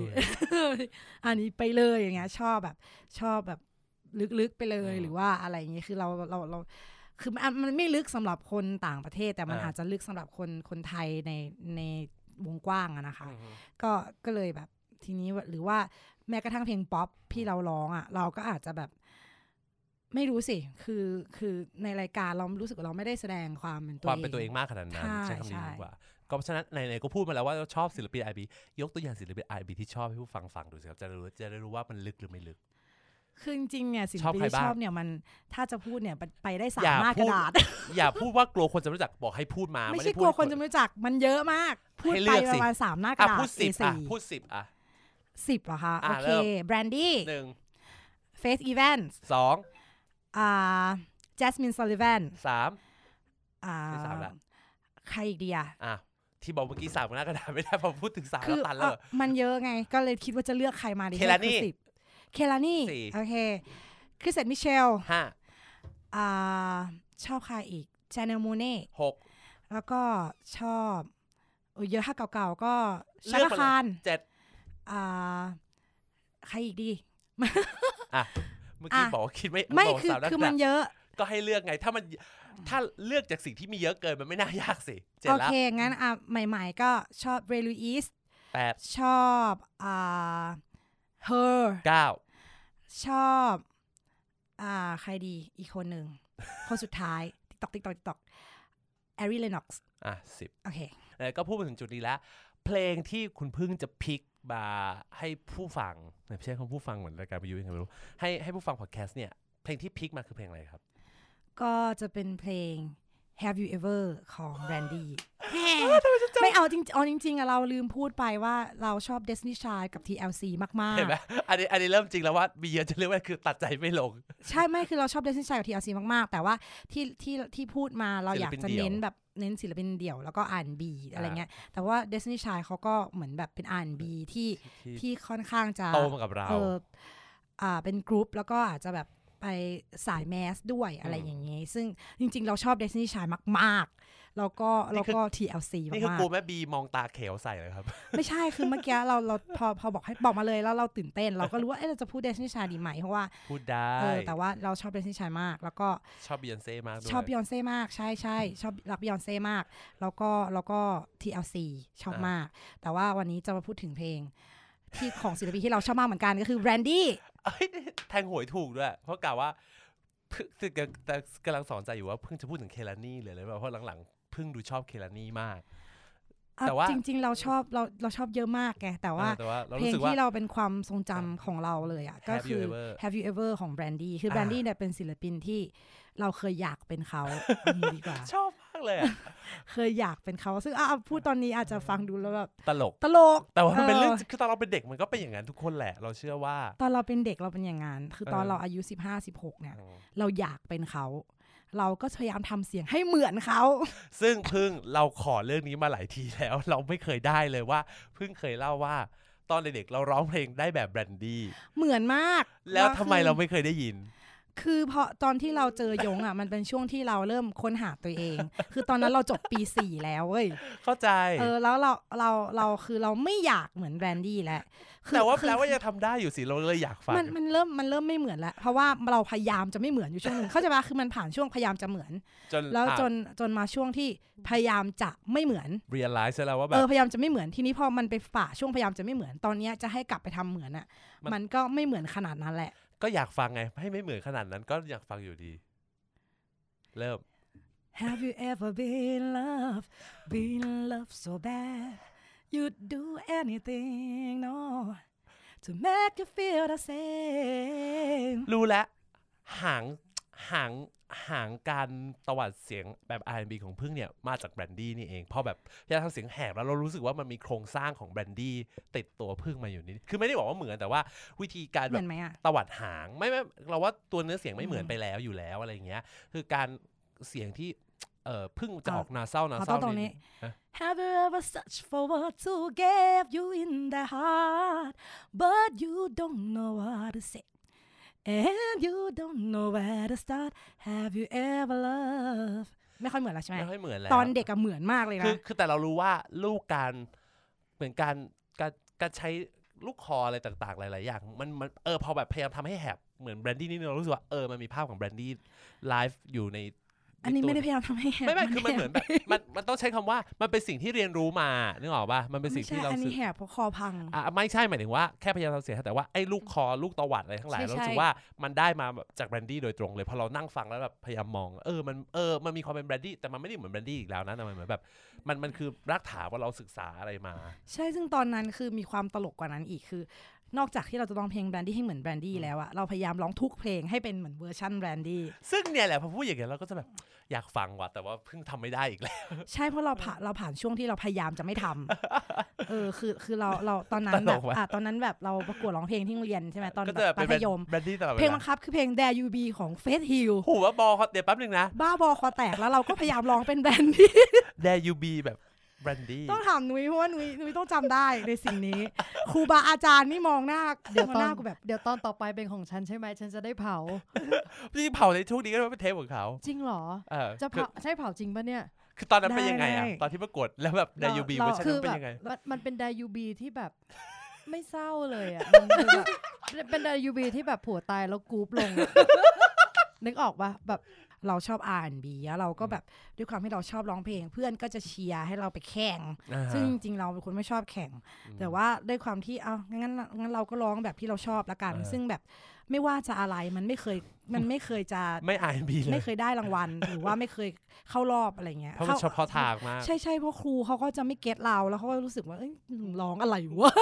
[SPEAKER 4] อันนี้ไปเลยอย่างเงี้ย ชอบแบบ ชอบแบบลึกๆไปเลย
[SPEAKER 3] อืม
[SPEAKER 4] หรือว่าอะไรอย่างเงี้ยคือเราเราเราคือมันมันไม่ลึกสำหรับคนต่างประเทศ แต่มัน
[SPEAKER 3] อ่า
[SPEAKER 4] อาจจะลึกสำหรับคนคนไทยในในวงกว้างอะนะคะ
[SPEAKER 3] อืม
[SPEAKER 4] ก็ก็เลยแบบทีนี้ว่าหรือว่าแม้กระทั่งเพลงป๊อปที่เราร้องอะเราก็อาจจะแบบ ไม่รู้สิคือคือในรายการเรารู้สึกว่าเราไม่ได้แสดงความเป็นตัว
[SPEAKER 3] ความ
[SPEAKER 4] เอง
[SPEAKER 3] เป็นตัวเองมากขนาดนั้น
[SPEAKER 4] ใช่
[SPEAKER 3] ใช้คำนี้
[SPEAKER 4] ใช่
[SPEAKER 3] ดีกว่า ก็เพราะฉะนั้นไหนๆก็พูดมาแล้วว่าชอบศิลปินไอบียกตัวอย่างศิลปินไอบีที่ชอบให้ผู้ฟังฟังดูสิครับจะได้รู้จะได้รู้ว่ามันลึกหรือไม่ลึก
[SPEAKER 4] คือจริงๆเนี่ยศิล
[SPEAKER 3] ชอบ
[SPEAKER 4] ปิน
[SPEAKER 3] ใคร
[SPEAKER 4] ที่
[SPEAKER 3] บ้าง
[SPEAKER 4] ชอบเนี่ยมันถ้าจะพูดเนี่ยไปไปได้สา
[SPEAKER 3] อย่าม
[SPEAKER 4] หน้าก
[SPEAKER 3] พู
[SPEAKER 4] ระ
[SPEAKER 3] ด
[SPEAKER 4] ดาษ
[SPEAKER 3] อย่าพูดว่ากลัวคนจะไม่รู้จักบอกให้พูดมา
[SPEAKER 4] ไม่
[SPEAKER 3] ด้
[SPEAKER 4] ใช่
[SPEAKER 3] พู
[SPEAKER 4] ก
[SPEAKER 3] ด
[SPEAKER 4] ลัวคน
[SPEAKER 3] ให้
[SPEAKER 4] จะไม่รู้จักมันเยอะมาก พูด
[SPEAKER 3] ให้เลื
[SPEAKER 4] ไป
[SPEAKER 3] อก
[SPEAKER 4] ป
[SPEAKER 3] สิ
[SPEAKER 4] ระมาณสามหน้าก
[SPEAKER 3] อะ
[SPEAKER 4] ระดาษ
[SPEAKER 3] พูดสิบ
[SPEAKER 4] A4
[SPEAKER 3] อะพูดสิบอะ
[SPEAKER 4] สิบเหรอคะ
[SPEAKER 3] อะ
[SPEAKER 4] โอเค
[SPEAKER 3] เริ่ม
[SPEAKER 4] แบรนดี้
[SPEAKER 3] หนึ่ง
[SPEAKER 4] Faith Evans สอ
[SPEAKER 3] ง
[SPEAKER 4] อ่า Jazmine Sullivan สา
[SPEAKER 3] ม
[SPEAKER 4] อ่า
[SPEAKER 3] ที่สามละ
[SPEAKER 4] ใครอีกดีอะ
[SPEAKER 3] อะ ที่บอกเมื่อกี้สามหน้ากระดาษไม่ได้พอพูดถึงสามแล้วคื
[SPEAKER 4] อ
[SPEAKER 3] ตันแล้ว
[SPEAKER 4] เอ่อมันเยอะไง ก็เลยคิดว่าจะเลือกใครมาดี
[SPEAKER 3] Kehlani
[SPEAKER 4] สิบ Kehlani
[SPEAKER 3] สี่
[SPEAKER 4] โอเค Chrisette Michele
[SPEAKER 3] ห้า
[SPEAKER 4] อ่าชอบใครอีก Janelle Monáe
[SPEAKER 3] หก
[SPEAKER 4] แล้วก็ชอบโอ้ยเยอะถ้าเก่าๆก็ชา
[SPEAKER 3] เลือก
[SPEAKER 4] ลา
[SPEAKER 3] มาเลย
[SPEAKER 4] คาร
[SPEAKER 3] เจ็ด
[SPEAKER 4] อ่าใครอีกดี
[SPEAKER 3] อะเมื่อกี้
[SPEAKER 4] อะ
[SPEAKER 3] บอกว่าคิดไม่
[SPEAKER 4] ไม่
[SPEAKER 3] บอก
[SPEAKER 4] คือ
[SPEAKER 3] สามหน้าก
[SPEAKER 4] คือ
[SPEAKER 3] ระ
[SPEAKER 4] มั
[SPEAKER 3] ดาษ
[SPEAKER 4] นเยอะ
[SPEAKER 3] ก็ให้เลือกไง ถ้ามัน ถ้าเลือกจากสิ่งที่มีเยอะเกินมันไม่น่ายากสิเจ็ด
[SPEAKER 4] โอ
[SPEAKER 3] ละ
[SPEAKER 4] เคงั้นอะใหม่ๆก็ชอบเรลูอิส
[SPEAKER 3] แปด
[SPEAKER 4] ชอบอ่า her
[SPEAKER 3] เก้า
[SPEAKER 4] ชอบอ่าใครดีอีกคนหนึ่ง คนสุดท้าย TikTok TikTok TikTok Ari Lennoxอะ
[SPEAKER 3] สิบ
[SPEAKER 4] โอเค
[SPEAKER 3] เออก็พูดมาถึงจุดนี้แล้ว เพลงที่คุณพึ่งจะ pick มาให้ผู้ฟังไม่ใช่คำผู้ฟังเหมือนรายการวิทยุยังไงไม่รู้ให้ให้ผู้ฟังพอดแคสต์เนี่ย เพลงที่ pick มาคือเพลงอะไรครับ
[SPEAKER 4] ก็จะเป็นเพลง Have You Ever ของ Brandy ไม่เอาจริงเอาจริงๆอะเราลืมพูดไปว่าเราชอบ Destiny's Child กับ TLC มาก
[SPEAKER 3] เห็นไหมอันนี้อันนี้เริ่มจริงแล้วว่ามีเยอะจะเรียกว่าคือตัดใจไม่ลง
[SPEAKER 4] ๆใช่ไม่คือเราชอบ Destiny Child กับ TLC มากๆ แต่ว่าที่ที่ที่พูดมาเราอยากจะ
[SPEAKER 3] ศิลปินเดี่ยว
[SPEAKER 4] เน้นแบบเน้นศิลปินเดี่ยวแล้วก็อ่านบีอะไรเงี้ย แต่ว่า Destiny Child เขาก็เหมือนแบบเป็นอ่านบีที่
[SPEAKER 3] ที่
[SPEAKER 4] ที่ค่อนข้างจะ
[SPEAKER 3] โตมากับเรา
[SPEAKER 4] เอออ่าเป็นกรุ๊ปแล้วก็อาจจะแบบ ไปสายแมสด้วยอะไร
[SPEAKER 3] อืม
[SPEAKER 4] อย่างเงี้ยซึ่งจริง ๆ เราชอบ Destiny Child มากๆ แล้วก็
[SPEAKER 3] นี่
[SPEAKER 4] แล้ว
[SPEAKER 3] คือ
[SPEAKER 4] ก็ TLC
[SPEAKER 3] นี่คือ
[SPEAKER 4] มาก
[SPEAKER 3] กูแม่บีมองตาเขียวใส่เลยครับ
[SPEAKER 4] ๆไม่ใช่คือเมื่อกี้เราเราพอพอบอกให้บอกมาเลยแล้วเราตื่นเต้น เราก็รู้ว่าเอ๊ะเราจะพูด Destiny Child ดีไหมเพราะว่า
[SPEAKER 3] พูดได้
[SPEAKER 4] เออแต่ว่าเราชอบ Destiny Child มาก แล้วก็
[SPEAKER 3] ชอบบียอนเซ่มากด้วย
[SPEAKER 4] ชอบ Beyonce มากใช่ใช่ชอบรัก Beyonce มาก แล้วก็แล้วก็ TLC ชอบมาก แต่ว่าวันนี้จะมาพูดถึงเพลงที่ของศิลปินที่เราชอบมากเหมือนกันก็คือ Brandy
[SPEAKER 3] เอ้ยแทงหวยถูกด้วย เพราะกล่าวว่าเพิ่งแต่แต่กำลังสอนใจอยู่ว่าเพิ่งจะพูดถึงเคลานี่เลยเลยแบบเพราะหลังๆเพิ่งดูชอบเคลานี่มาก
[SPEAKER 4] อะ
[SPEAKER 3] แต่ว่า
[SPEAKER 4] จริง ๆ เราชอบเราเราชอบเยอะมากไงแต่ว่า
[SPEAKER 3] เออแต่ว่าเรา
[SPEAKER 4] เพล
[SPEAKER 3] รู้
[SPEAKER 4] ง
[SPEAKER 3] สึกว่า
[SPEAKER 4] ที่เราเป็นความทรงจำของเราเลยอะก็
[SPEAKER 3] Have
[SPEAKER 4] คือ
[SPEAKER 3] You Ever
[SPEAKER 4] Have You Ever ของ Brandy คือ
[SPEAKER 3] อ่า
[SPEAKER 4] Brandy เนี่ยเป็นศิลปินที่เราเคยอยากเป็นเขาอันนี้ดีกว่า
[SPEAKER 3] ชอบมาก เลยอะ
[SPEAKER 4] เคยอยากเป็นเขาซึ่งอะพูดตอนนี้อาจจะฟังดูแล้วแบบ
[SPEAKER 3] ตลก
[SPEAKER 4] ตลก
[SPEAKER 3] แต่ว่ามันเป็นเรื่อง
[SPEAKER 4] เออ
[SPEAKER 3] คือตอนเราเป็นเด็กมันก็เป็นอย่างนั้นทุกคนแหละ เราเชื่อว่า
[SPEAKER 4] ตอนเราเป็นเด็กเราเป็นอย่างนั้นคือตอน
[SPEAKER 3] เออ
[SPEAKER 4] เราอายุ 15 16เนี่ย
[SPEAKER 3] อืม
[SPEAKER 4] เราอยากเป็นเขาเราก็พยายามทำเสียงให้เหมือนเขา
[SPEAKER 3] ซึ่งพึ่งเราขอเรื่องนี้มาหลายทีแล้ว เราไม่เคยได้เลยว่าพึ่งเคยเล่าว่า ตอนเด็กๆเราร้องเพลงได้แบบแบรนดี้
[SPEAKER 4] เหมือนมาก
[SPEAKER 3] แล้วทำไม
[SPEAKER 4] คือ
[SPEAKER 3] เราไม่เคยได้ยิน
[SPEAKER 4] คือพอตอนที่เราเจอยงอะมันเป็นช่วงที่เราเริ่มค้นหาตัวเอง คือตอนนั้นเราจบปีสี่แล้วเว้ย
[SPEAKER 3] เข้าใจ
[SPEAKER 4] เออแล้วเราเราเราคือเราไม่อยากเหมือนแบรนดี้แล้วคือ
[SPEAKER 3] แต่ว่า
[SPEAKER 4] คือ
[SPEAKER 3] แปลว่ายังทำได้อยู่สิเราเลยอยากฟัง
[SPEAKER 4] มันมันเริ่มมันเริ่มไม่เหมือนแล้วเพราะว่าเราพยายามจะไม่เหมือนอยู่ช่วงหนึ่งเข้าใจปะคือมันผ่านช่วงพยายามจะเหมือน
[SPEAKER 3] จน
[SPEAKER 4] แล้ว
[SPEAKER 3] อะ
[SPEAKER 4] จนจนมาช่วงที่พยายามจะไม่เหมือน
[SPEAKER 3] realize แล้วว่าแบ
[SPEAKER 4] เอบอพยายามจะไม่เหมือนทีนี้พอมันไปฝ่าช่วงพยายามจะไม่เหมือนตอนเนี้ยจะให้กลับไปทำเหมือนอะ
[SPEAKER 3] มัน
[SPEAKER 4] มันก็ไม่เหมือนขนาดนั้นแหละ
[SPEAKER 3] ก็อยากฟังไง ให้ไม่เหมือนขนาดนั้นก็อยากฟังอยู่ดี เริ่ม
[SPEAKER 4] Have you ever been in love been in love so bad you'd do anything no to make you feel the same
[SPEAKER 3] รู้แล้วหางหาง หางการตวัดเสียงแบบ R&B ของพึ่งเนี่ยมาจากแบรนดี้นี่เองเพราะแบบพยายามทำเสียงแหบแล้วเรารู้สึกว่ามันมีโครงสร้างของแบรนดี้ติดตัวพึ่งมาอยู่นิดคือไม่ได้บอกว่าเหมือนแต่ว่าวิธีการ
[SPEAKER 4] เห
[SPEAKER 3] แบ
[SPEAKER 4] มือบนไหมอะ
[SPEAKER 3] ตวัดหางไม่ไม่เราว่าตัวเนื้อเสียงไม่เหมือน
[SPEAKER 4] อืม
[SPEAKER 3] ไปแล้วอยู่แล้วอะไรอย่างเงี้ย คือการเสียงที่เออพึ่งจะออกนาเศร้านา
[SPEAKER 4] ขอ
[SPEAKER 3] เศ
[SPEAKER 4] ต้อ
[SPEAKER 3] ร้าง
[SPEAKER 4] ตรงนี้
[SPEAKER 3] ฮะ
[SPEAKER 4] Have you ever searched for what to give you in the heart but you don't know what to say and you don't know where to start Have you ever loved ไม่ค่อยเหมือนแล้วใช่ไหม
[SPEAKER 3] ไม่ค่อยเหมือนแล้ว
[SPEAKER 4] ตอนเด็กอะเหมือนมากเลย
[SPEAKER 3] คื
[SPEAKER 4] นะ
[SPEAKER 3] อคือแต่เรารู้ว่าลูกการเหมือนการการการใช้ลูกคออะไรต่างๆ หลาย ๆ อย่าง มันมันเออพอแบบพยายามทำให้แหบเหมือนแบรนดี้นี่เรารู้สึกว่าเออมันมีภาพของแบรนดี้ไลฟ์อยู่ใน
[SPEAKER 4] อันนี้
[SPEAKER 3] ใตัว
[SPEAKER 4] ไม่ได้พยายามทำให้แหบ
[SPEAKER 3] ไม่ไม่คือมัน
[SPEAKER 4] แเห
[SPEAKER 3] มือนแบบมันมันต้องใช้คำว่ามันเป็นสิ่งที่เรียนรู้มานึกออกป่ะมันเป็นสิ่ง
[SPEAKER 4] ไม่ใช่
[SPEAKER 3] ที่เรา
[SPEAKER 4] อัน
[SPEAKER 3] สึ
[SPEAKER 4] นี้
[SPEAKER 3] ก
[SPEAKER 4] แหบเพราะคอพัง
[SPEAKER 3] อะไม่ใช่หมายถึงว่าแค่พยายามทำเสียงแต่ว่าไอ้ลูกคอลูกตวัดอะไรทั้งหลาย
[SPEAKER 4] ใช่
[SPEAKER 3] เรารู้สึ
[SPEAKER 4] ใช่
[SPEAKER 3] กว่ามันได้มาแบบจากแบรนดี้โดยตรงเลยพอเรานั่งฟังแล้วแบบพยายามมองเออมันเออมันมีความเป็นแบรนดี้แต่มันไม่ได้เหมือนแบรนดี้อีกแล้วนะแต่มันเหมือนแบบมันมันคือรากฐานว่าเราศึกษาอะไรมา
[SPEAKER 4] ใช่ซึ่งตอนนั้นคือมีความตลกกว่านั้นอีกคือ นอกจากที่เราจะร้องเพลงแบรนดี้ให้เหมือนแบรนดี้แล้วอะเราพยายามร้องทุกเพลงให้เป็นเหมือนเวอร์ชันแบรนดี้
[SPEAKER 3] ซึ่งเนี่ยแหละพอพูดอย่างเงี้ยเราก็จะแบบอยากฟังว่ะแต่ว่าเพิ่งทำไม่ได้อีกแล้ว
[SPEAKER 4] ใช่เพราะเราผ่านเราผ่านช่วงที่เราพยายามจะไม่ทำเออคือคือเราเราตอนนั้น
[SPEAKER 3] ต
[SPEAKER 4] แบ
[SPEAKER 3] ล
[SPEAKER 4] บ
[SPEAKER 3] กว่ะ
[SPEAKER 4] อะตอนนั้นแบบเราประกวดร้องเพลงที่โรงเรียนใช่ไหมตอน
[SPEAKER 3] ก็
[SPEAKER 4] แบ
[SPEAKER 3] จะ
[SPEAKER 4] บ
[SPEAKER 3] เป็น
[SPEAKER 4] มัธยม
[SPEAKER 3] แบรนดี้ตลอดเว
[SPEAKER 4] เพลง
[SPEAKER 3] ลา
[SPEAKER 4] บังคับคือเพลง Dare You Be ของ Faith Hill
[SPEAKER 3] หูว่าบอเขาเดี๋ยวแป๊บนึงนะ
[SPEAKER 4] บ้าบอคอแตกแล้วเราก็พยายามร้องเป็นแบรนดี้
[SPEAKER 3] Dare You Be แบบ แบรนดี้
[SPEAKER 4] ต้องถามนุ้ยเพราะว่านุ้ยนุ้ยต้องจำได้ในสิ่งนี้ครูบาอาจารย์นี่มองหน้า
[SPEAKER 5] เดี๋ยว
[SPEAKER 4] มอง
[SPEAKER 5] ตอ
[SPEAKER 4] ห
[SPEAKER 5] น
[SPEAKER 4] น้ากูแบบ
[SPEAKER 5] เดี๋ยวตอนต่อไปเป็นของฉันใช่ไหมฉันจะได้เผา
[SPEAKER 3] ที่เผาในช่วงนี้ก็เป็นเทปของเขา
[SPEAKER 5] จริงเหรอ
[SPEAKER 3] เออ
[SPEAKER 5] จะ
[SPEAKER 3] คือ
[SPEAKER 5] เผาใช่เผาจริงปะเนี่ย
[SPEAKER 3] คือตอนนั้นเป็นยังไงอะ
[SPEAKER 4] ได้
[SPEAKER 3] ตอนที่ประกวดแล้วแบบ There You'll Be
[SPEAKER 4] เรา
[SPEAKER 3] เวอร์ชันนั้
[SPEAKER 5] อน
[SPEAKER 3] เป็น
[SPEAKER 5] แบบ
[SPEAKER 3] ยังไง คือเรา
[SPEAKER 5] มันมันเป็น There You'll Be ที่แบบไม่เศร้าเลยอะมันคือแบบเป็น There You'll Be ที่แบบผัวตายแล้ว groove ลงอะนึกออกปะแบบ
[SPEAKER 4] เราชอบ R&B แล้วเราก็แบบด้วยความที่เราชอบร้องเพลง เพื่อนก็จะเชียร์ให้เราไปแข่ง
[SPEAKER 3] อ่าฮะ
[SPEAKER 4] ซึ่งจริงๆเราเป็นคนไม่ชอบแข่ง แต่ว่าด้วยความที่เอางั้นงั้นเราก็ร้องแบบที่เราชอบละกัน
[SPEAKER 3] เออ
[SPEAKER 4] ซึ่งแบบไม่ว่าจะอะไรมันไม่เคยมันไม่เคยจะ
[SPEAKER 3] ไม่ R&B เลย
[SPEAKER 4] ไม่เคยได้รางวัล หรือว่าไม่เคยเข้ารอบอะไรเงี้ย
[SPEAKER 3] เพราะมัน
[SPEAKER 4] ข้
[SPEAKER 3] เฉพาะทางมาก
[SPEAKER 4] ใช่ใช่เพราะครูเขาก็จะไม่เก็ตเราแล้วเขาก็รู้สึกว่าเอ้ยร้องอะไรวะ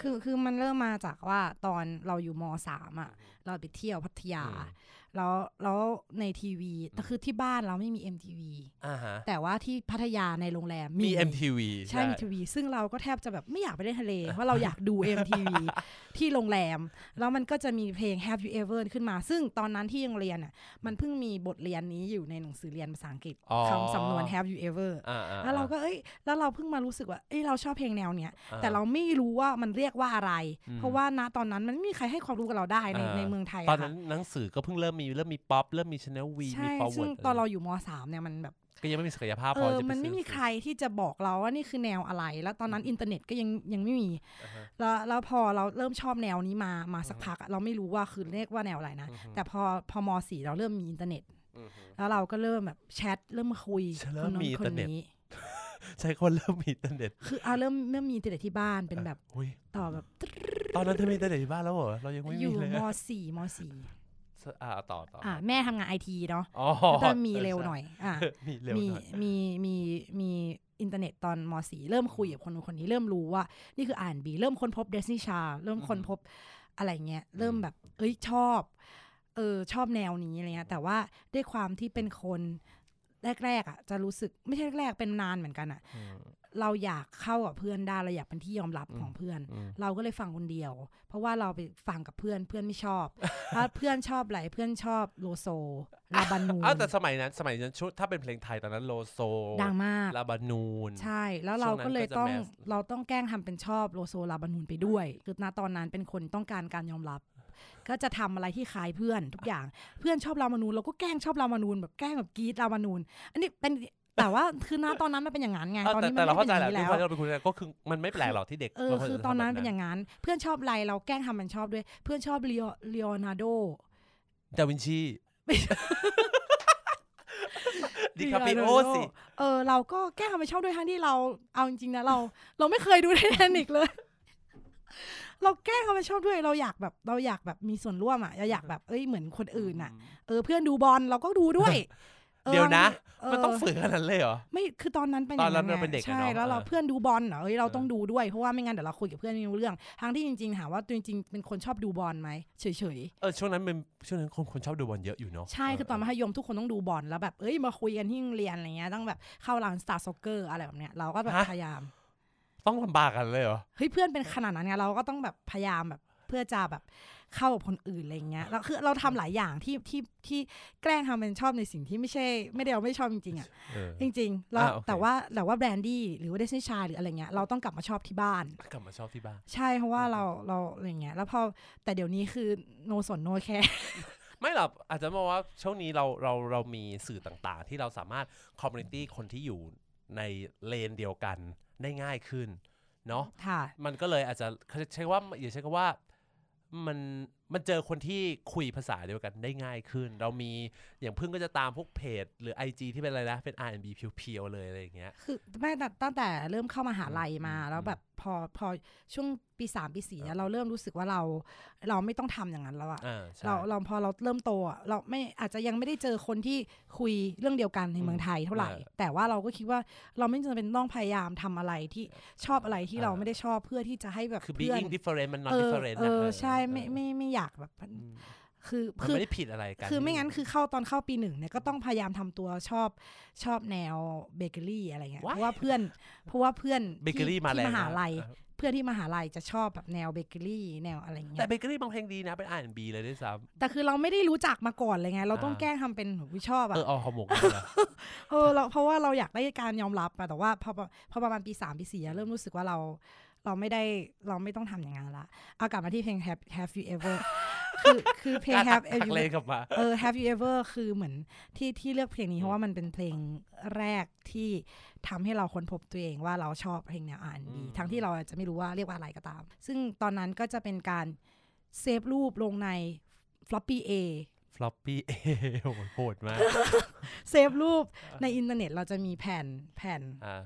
[SPEAKER 4] คือคือมันเริ่มมาจากว่าตอนเราอยู่มสามอะ เราไปเที่ยวพัทยา
[SPEAKER 3] อืม
[SPEAKER 4] แล้วแล้วในทีวีแต่คือที่บ้านเราไม่มี MTV
[SPEAKER 3] อ่าฮะ
[SPEAKER 4] แต่ว่าที่พัทยาในโรงแรม
[SPEAKER 3] มี MTV
[SPEAKER 4] ใช่มีทีวีซึ่งเราก็แทบจะแบบไม่อยากไปเล่นทะเล เพราะเราอยากดู MTV ที่โรงแรม แล้วมันก็จะมีเพลง Have You Ever ขึ้นมา ซึ่งตอนนั้นที่โรงเรียนอะมันเพิ่งมีบทเรียนนี้อยู่ในหนังสือเรียนภาษาอังกฤษ
[SPEAKER 3] อ๋อ
[SPEAKER 4] คำสำนวน Have You Ever
[SPEAKER 3] อ่าๆ
[SPEAKER 4] แล้วเราก็เอ้ยแล้วเราเพิ่งมารู้สึกว่าเอ้ยเราชอบเพลงแนวเนี้ย
[SPEAKER 3] อ่
[SPEAKER 4] แต่เราไม่รู้ว่ามันเรียกว่าอะไร
[SPEAKER 3] อืม
[SPEAKER 4] เพราะว่าณตอนนั้นมันไม่มีใครให้ความรู้กับเราได้ใน
[SPEAKER 3] อ่า
[SPEAKER 4] ในเมืองไทย
[SPEAKER 3] ตอน
[SPEAKER 4] อะ
[SPEAKER 3] นั้
[SPEAKER 4] ค่ะ
[SPEAKER 3] นหนังสือก็เพิ่งเริ่มมีเริ่มมีป๊อปเริ่มมีช anel V มี
[SPEAKER 4] ใช่
[SPEAKER 3] forward
[SPEAKER 4] ซึ่งตอนเราอยู่มสามเนี่ยมันแบบ
[SPEAKER 3] ก็ยังไม่มีศักยภาพ
[SPEAKER 4] เอ
[SPEAKER 3] พอ
[SPEAKER 4] อ
[SPEAKER 3] จะป
[SPEAKER 4] มันไม่
[SPEAKER 3] ซื้อ
[SPEAKER 4] มีใครที่จะบอกเราว่านี่คือแนวอะไร แล้วตอนนั้นอินเทอร์เน็ตก็ยังยังไม่มี
[SPEAKER 3] อ่าฮะ
[SPEAKER 4] แล้วแล้วพอเราเริ่มชอบแนวนี้มามาสักพักอะเราไม่รู้ว่าคือเรียกว่าแนวอะไรนะ
[SPEAKER 3] อือฮึ
[SPEAKER 4] แต่พอพอมสี่เราเริ่มมีอินเทอร์เน็ต
[SPEAKER 3] อือฮึ
[SPEAKER 4] แล้วเราก็เริ่มแบบแชทเริ่มมาคุย
[SPEAKER 3] เริ่
[SPEAKER 4] ค
[SPEAKER 3] ม
[SPEAKER 4] นนู้
[SPEAKER 3] มี
[SPEAKER 4] น
[SPEAKER 3] อิน
[SPEAKER 4] ค
[SPEAKER 3] เทอนร์เน็ต
[SPEAKER 4] นี้
[SPEAKER 3] ใช่คนเริ่มมีอินเทอร์เน็ต
[SPEAKER 4] คืออะเริ่มเริ่มมีอินเทอร์เน็ตที่บ้านเป็นแบบ
[SPEAKER 3] อุ้ย
[SPEAKER 4] ต่อแบบ
[SPEAKER 3] ตอนนั้นเธอมีอินเทอร์เน็ตที่บ้านแล้วเหรอ เรายังไม่มีอ
[SPEAKER 4] ยู่
[SPEAKER 3] เลยอะม
[SPEAKER 4] สี่มสี่
[SPEAKER 3] อ่าต่อต่ออ
[SPEAKER 4] อะแม่ทำงานไอทีเนาะ
[SPEAKER 3] อ๋อ
[SPEAKER 4] ก็จะมีเร็วหน่อย อะ
[SPEAKER 3] มีเร็ว
[SPEAKER 4] มี
[SPEAKER 3] หน่อย
[SPEAKER 4] มีมีมีอินเทอร์เน็ตตอนมสี่เริ่มคุยกับคนนู้นคนนี้เริ่มรู้ว่า นี่คือ R&B เริ่มค้นพบ Destiny's Child เริ่มค้นพบอะไรเงี้ย เริ่มแบบ เอ้ยชอบ เออชอบแนวนี้อะไรเงี้ยแต่ว่าด้วยความที่เป็นคนแรกๆอะจะรู้สึกไม่ใช่แรกๆเป็นนานเหมือนกันอะ
[SPEAKER 3] อืม
[SPEAKER 4] เราอยากเข้ากับเพื่อนได้เราอยากเป็นที่ยอมรับ
[SPEAKER 3] อืม
[SPEAKER 4] ของเพื่อน
[SPEAKER 3] อืม
[SPEAKER 4] เราก็เลยฟังคนเดียว เพราะว่าเราไปฟังกับเพื่อนเพื่อนไม่ชอบถ้าเพื่อนชอบอะไรเพื่อนชอบโลโซลาบานูน
[SPEAKER 3] อ้าวแต่สมัยนั้นสมัยนั้นชุดถ้าเป็นเพลงไทยตอนนั้นโลโซ
[SPEAKER 4] ดังมาก
[SPEAKER 3] ลาบานูน
[SPEAKER 4] ใช่ แล้วเรา
[SPEAKER 3] ช่วงนั้น
[SPEAKER 4] ก็เลย
[SPEAKER 3] ก็จะ
[SPEAKER 4] ต้อง
[SPEAKER 3] แมส
[SPEAKER 4] เราต้องแกล้งทำเป็นชอบโลโซลาบานูนไปด้วย คือณตอนนั้นเป็นคนต้องการการยอมรับก็จะทำอะไรที่คล้ายเพื่อนทุกอย่างเพื่อนชอบรามานูนเราก็แกล้งชอบรามานูนแบบแกล้งแบบกรีดรามานูนอันนี้เป็น แต่ว่าคือณตอนนั้นมันเป็นอย่างนั้นไง
[SPEAKER 3] เออแต่
[SPEAKER 4] ตอน
[SPEAKER 3] นี้เรา
[SPEAKER 4] เข้าใจ
[SPEAKER 3] แห
[SPEAKER 4] ละ
[SPEAKER 3] แต่มัน
[SPEAKER 4] ไม่
[SPEAKER 3] เข้า
[SPEAKER 4] เป็น
[SPEAKER 3] ใจ
[SPEAKER 4] อย่าง
[SPEAKER 3] นี้แล้
[SPEAKER 4] ว
[SPEAKER 3] ด้วย
[SPEAKER 4] แล้ว
[SPEAKER 3] ความที่เราเป็นคนแรกก็คือมันไม่แปลกหรอกที่เด็ก
[SPEAKER 4] เออ
[SPEAKER 3] บาง
[SPEAKER 4] คือ
[SPEAKER 3] จะ
[SPEAKER 4] ตอนนั้น
[SPEAKER 3] ทำแบบ
[SPEAKER 4] เป็นอย่างนั้น เพื่อนชอบอะไรเราแกล้งทำเป็นชอบด้วย เพื่อนชอบเลโอเลโอนาร์โด
[SPEAKER 3] ดาวินชีดิคาปริโอสิ
[SPEAKER 4] เออ เราก็แกล้งทำเป็นชอบด้วยทั้งที่เราเอาจริงๆนะเรา เราไม่เคยดูไททานิกเลย เราแกล้งทำเป็นชอบด้วยเราอยากแบบ เราอยากแบบมีส่วนร่วมอะเราอยากแบบเอ้ยเหมือนคนอื่นอะ เออเพื่อนดูบอลเราก็ดูด้วยออ
[SPEAKER 3] เดี๋ยวนะ มันต้องฝึกขนาดนั้นเลยเหรอ
[SPEAKER 4] ไม่คือตอนนั้นเป็น
[SPEAKER 3] ตอนนั้น
[SPEAKER 4] ย่ง
[SPEAKER 3] เราเป็นเด็กอะ
[SPEAKER 4] ใช่
[SPEAKER 3] เนาะ
[SPEAKER 4] แล้วเรา
[SPEAKER 3] เออ
[SPEAKER 4] เพื่อนดูบอลเหรอเอ้ยเรา
[SPEAKER 3] เออ
[SPEAKER 4] ต้องดูด้วยเพราะว่าไม่งั้นเดี๋ยวเราคุยกับเพื่อนไม่รู้เรื่องทั้งที่จริงๆถามว่าตัวจริงๆเป็นคนชอบดูบอลไหมเฉยๆ
[SPEAKER 3] เออช่วงนั้นเป็นช่วงนั้นคนคนชอบดูบอลเยอะอยู่เนาะ
[SPEAKER 4] ใช่คือตอนมัธยมทุกคนต้องดูบอลแล้วแบบเอ้ยมาคุยกันที่โรงเรียนอะไรเงี้ยต้องแบบเข้าร้าน Star Soccer อะไรแบบเนี้ยเราก็แบบพยายาม
[SPEAKER 3] ต้องลำบากกันเลยเหรอ
[SPEAKER 4] เฮ้ยเพื่อนเป็นขนาดนั้นไงเราก็ต้องแบบพยายามแบบเพื่อจะแบบ เข้ากับคนอื่นอะไรเงี้ยแล้วคือเราทำหลายอย่างที่ที่ที่แกล้งทำเป็นชอบในสิ่งที่ไม่ใช่ ไม่ได้เราไม่ชอบจริงๆอะ
[SPEAKER 3] เออ
[SPEAKER 4] จริงๆแล้ว
[SPEAKER 3] อ่าโอเค
[SPEAKER 4] แต่ว่าแต่ว่าแบรนดี้หรือว่า Destiny's Child หรืออะไรเงี้ยเราต้องกลับมาชอบที่บ้าน
[SPEAKER 3] กลับมาชอบที่บ้าน
[SPEAKER 4] ใช่เพราะว่าเราเราอะไรเงี้ยแล้วพอแต่เดี๋ยวนี้คือ no สน no care
[SPEAKER 3] ไม่หรอกอาจจะมองว่าช่วงนี้เราเราเรามีสื่อต่างๆ ที่เราสามารถ community คนที่อยู่ในเลนเดียวกันได้ง่ายขึ้นเนาะ
[SPEAKER 4] ค่ะ
[SPEAKER 3] มันก็เลยอาจจะใช้ว่าอย่าใช้คำว่า มันมันเจอคนที่คุยภาษาเดียวกันได้ง่ายขึ้น เรามีอย่างพึ่งก็จะตามพวกเพจ หรือ IG ที่เป็นอะไรนะเป็น R&B เพียวๆเลยอะไรอย่างเงี้ย
[SPEAKER 4] คือแม่ตั้งแต่เริ่มเข้ามาหาลัยมาแล้วแบบ พอพอช่วงปีสามปีสี่อะเราเริ่มรู้สึกว่าเราเราไม่ต้องทำอย่างนั้นแล้วอะ
[SPEAKER 3] อ่าใช่
[SPEAKER 4] เราเราพอเราเริ่มโตอะเราไม่อาจจะยังไม่ได้เจอคนที่คุยเรื่องเดียวกันใน
[SPEAKER 3] อืม
[SPEAKER 4] เมืองไทยเท่าไหร่
[SPEAKER 3] เออ
[SPEAKER 4] แต่ว่าเราก็คิดว่าเราไม่จำเป็นต้องพยายามทำอะไรที่ชอบอะไรที่
[SPEAKER 3] เออ
[SPEAKER 4] เราไม่ได้ชอบเพื่อที่จะให้แบบ
[SPEAKER 3] คือ
[SPEAKER 4] เพื่อน
[SPEAKER 3] being different มัน not
[SPEAKER 4] เออ
[SPEAKER 3] different
[SPEAKER 4] เอ
[SPEAKER 3] นะ
[SPEAKER 4] อ
[SPEAKER 3] เออ
[SPEAKER 4] ใช่ไม่
[SPEAKER 3] เออ
[SPEAKER 4] ไม่ไม่อยากแบบ
[SPEAKER 3] อืม
[SPEAKER 4] คือ
[SPEAKER 3] มัน
[SPEAKER 4] คือ
[SPEAKER 3] ไม่ได้ผิดอะไรกัน
[SPEAKER 4] คือไม่งั้นคือเข้าตอนเข้าปีหนึ่งเนี่ยก็ต้องพยายามทำตัวชอบชอบแนวเบเกอรี่อะไรเงี้ย
[SPEAKER 3] Why?
[SPEAKER 4] เพราะว่าเพื่อนเพราะว่าเพื่อน
[SPEAKER 3] เบเกอรี่
[SPEAKER 4] ที่
[SPEAKER 3] มาแรง
[SPEAKER 4] ที่มหา
[SPEAKER 3] นะ
[SPEAKER 4] ลัย
[SPEAKER 3] เออ
[SPEAKER 4] เพื่อนที่มหาลัยจะชอบแบบแนวเบเกอรี่แนวอะไรเงี้
[SPEAKER 3] แต่
[SPEAKER 4] ย
[SPEAKER 3] เบเกอรี่บางเพลงดีนะเป็น R&B เลยด้วยซ้
[SPEAKER 4] แต่คือเราไม่ได้รู้จักมาก่อนเลยไง เราต้อง
[SPEAKER 3] อ่า
[SPEAKER 4] แกล้งทำเป็นหนูชอบำอะ
[SPEAKER 3] เออเอาหอมหมกเลยเหรอ
[SPEAKER 4] เออเราเพราะว่าเราอยากได้การยอมรับอะแต่ว่าพอพอประมาณปีสามปีสี่อะเริ่มรู้สึกว่าเรา เราไม่ได้เราไม่ต้องทำอย่างนั้นละเอากลับมาที่เพลง Have Have You Ever คือคือเพลง
[SPEAKER 3] การ
[SPEAKER 4] Have
[SPEAKER 3] หัก
[SPEAKER 4] You
[SPEAKER 3] เลนกลับมา
[SPEAKER 4] เออ Have you ever คือเหมือนที่ที่เลือกเพลงนี้เพราะว่ามันเป็นเพลงแรกที่ทำให้เราค้นพบตัวเองว่าเราชอบเพลงแนว R&B
[SPEAKER 3] อืม
[SPEAKER 4] ทั้งที่เราอาจจะไม่รู้ว่าเรียกว่าอะไรก็ตาม ซึ่งตอนนั้นก็จะเป็นการเซฟรูปลงใน floppy A
[SPEAKER 3] ฟลอปปี้เอโหดมาก
[SPEAKER 4] เซฟรูปในอินเทอร์เน็ตเราจะมีแผ่นแผ่น
[SPEAKER 3] อ่า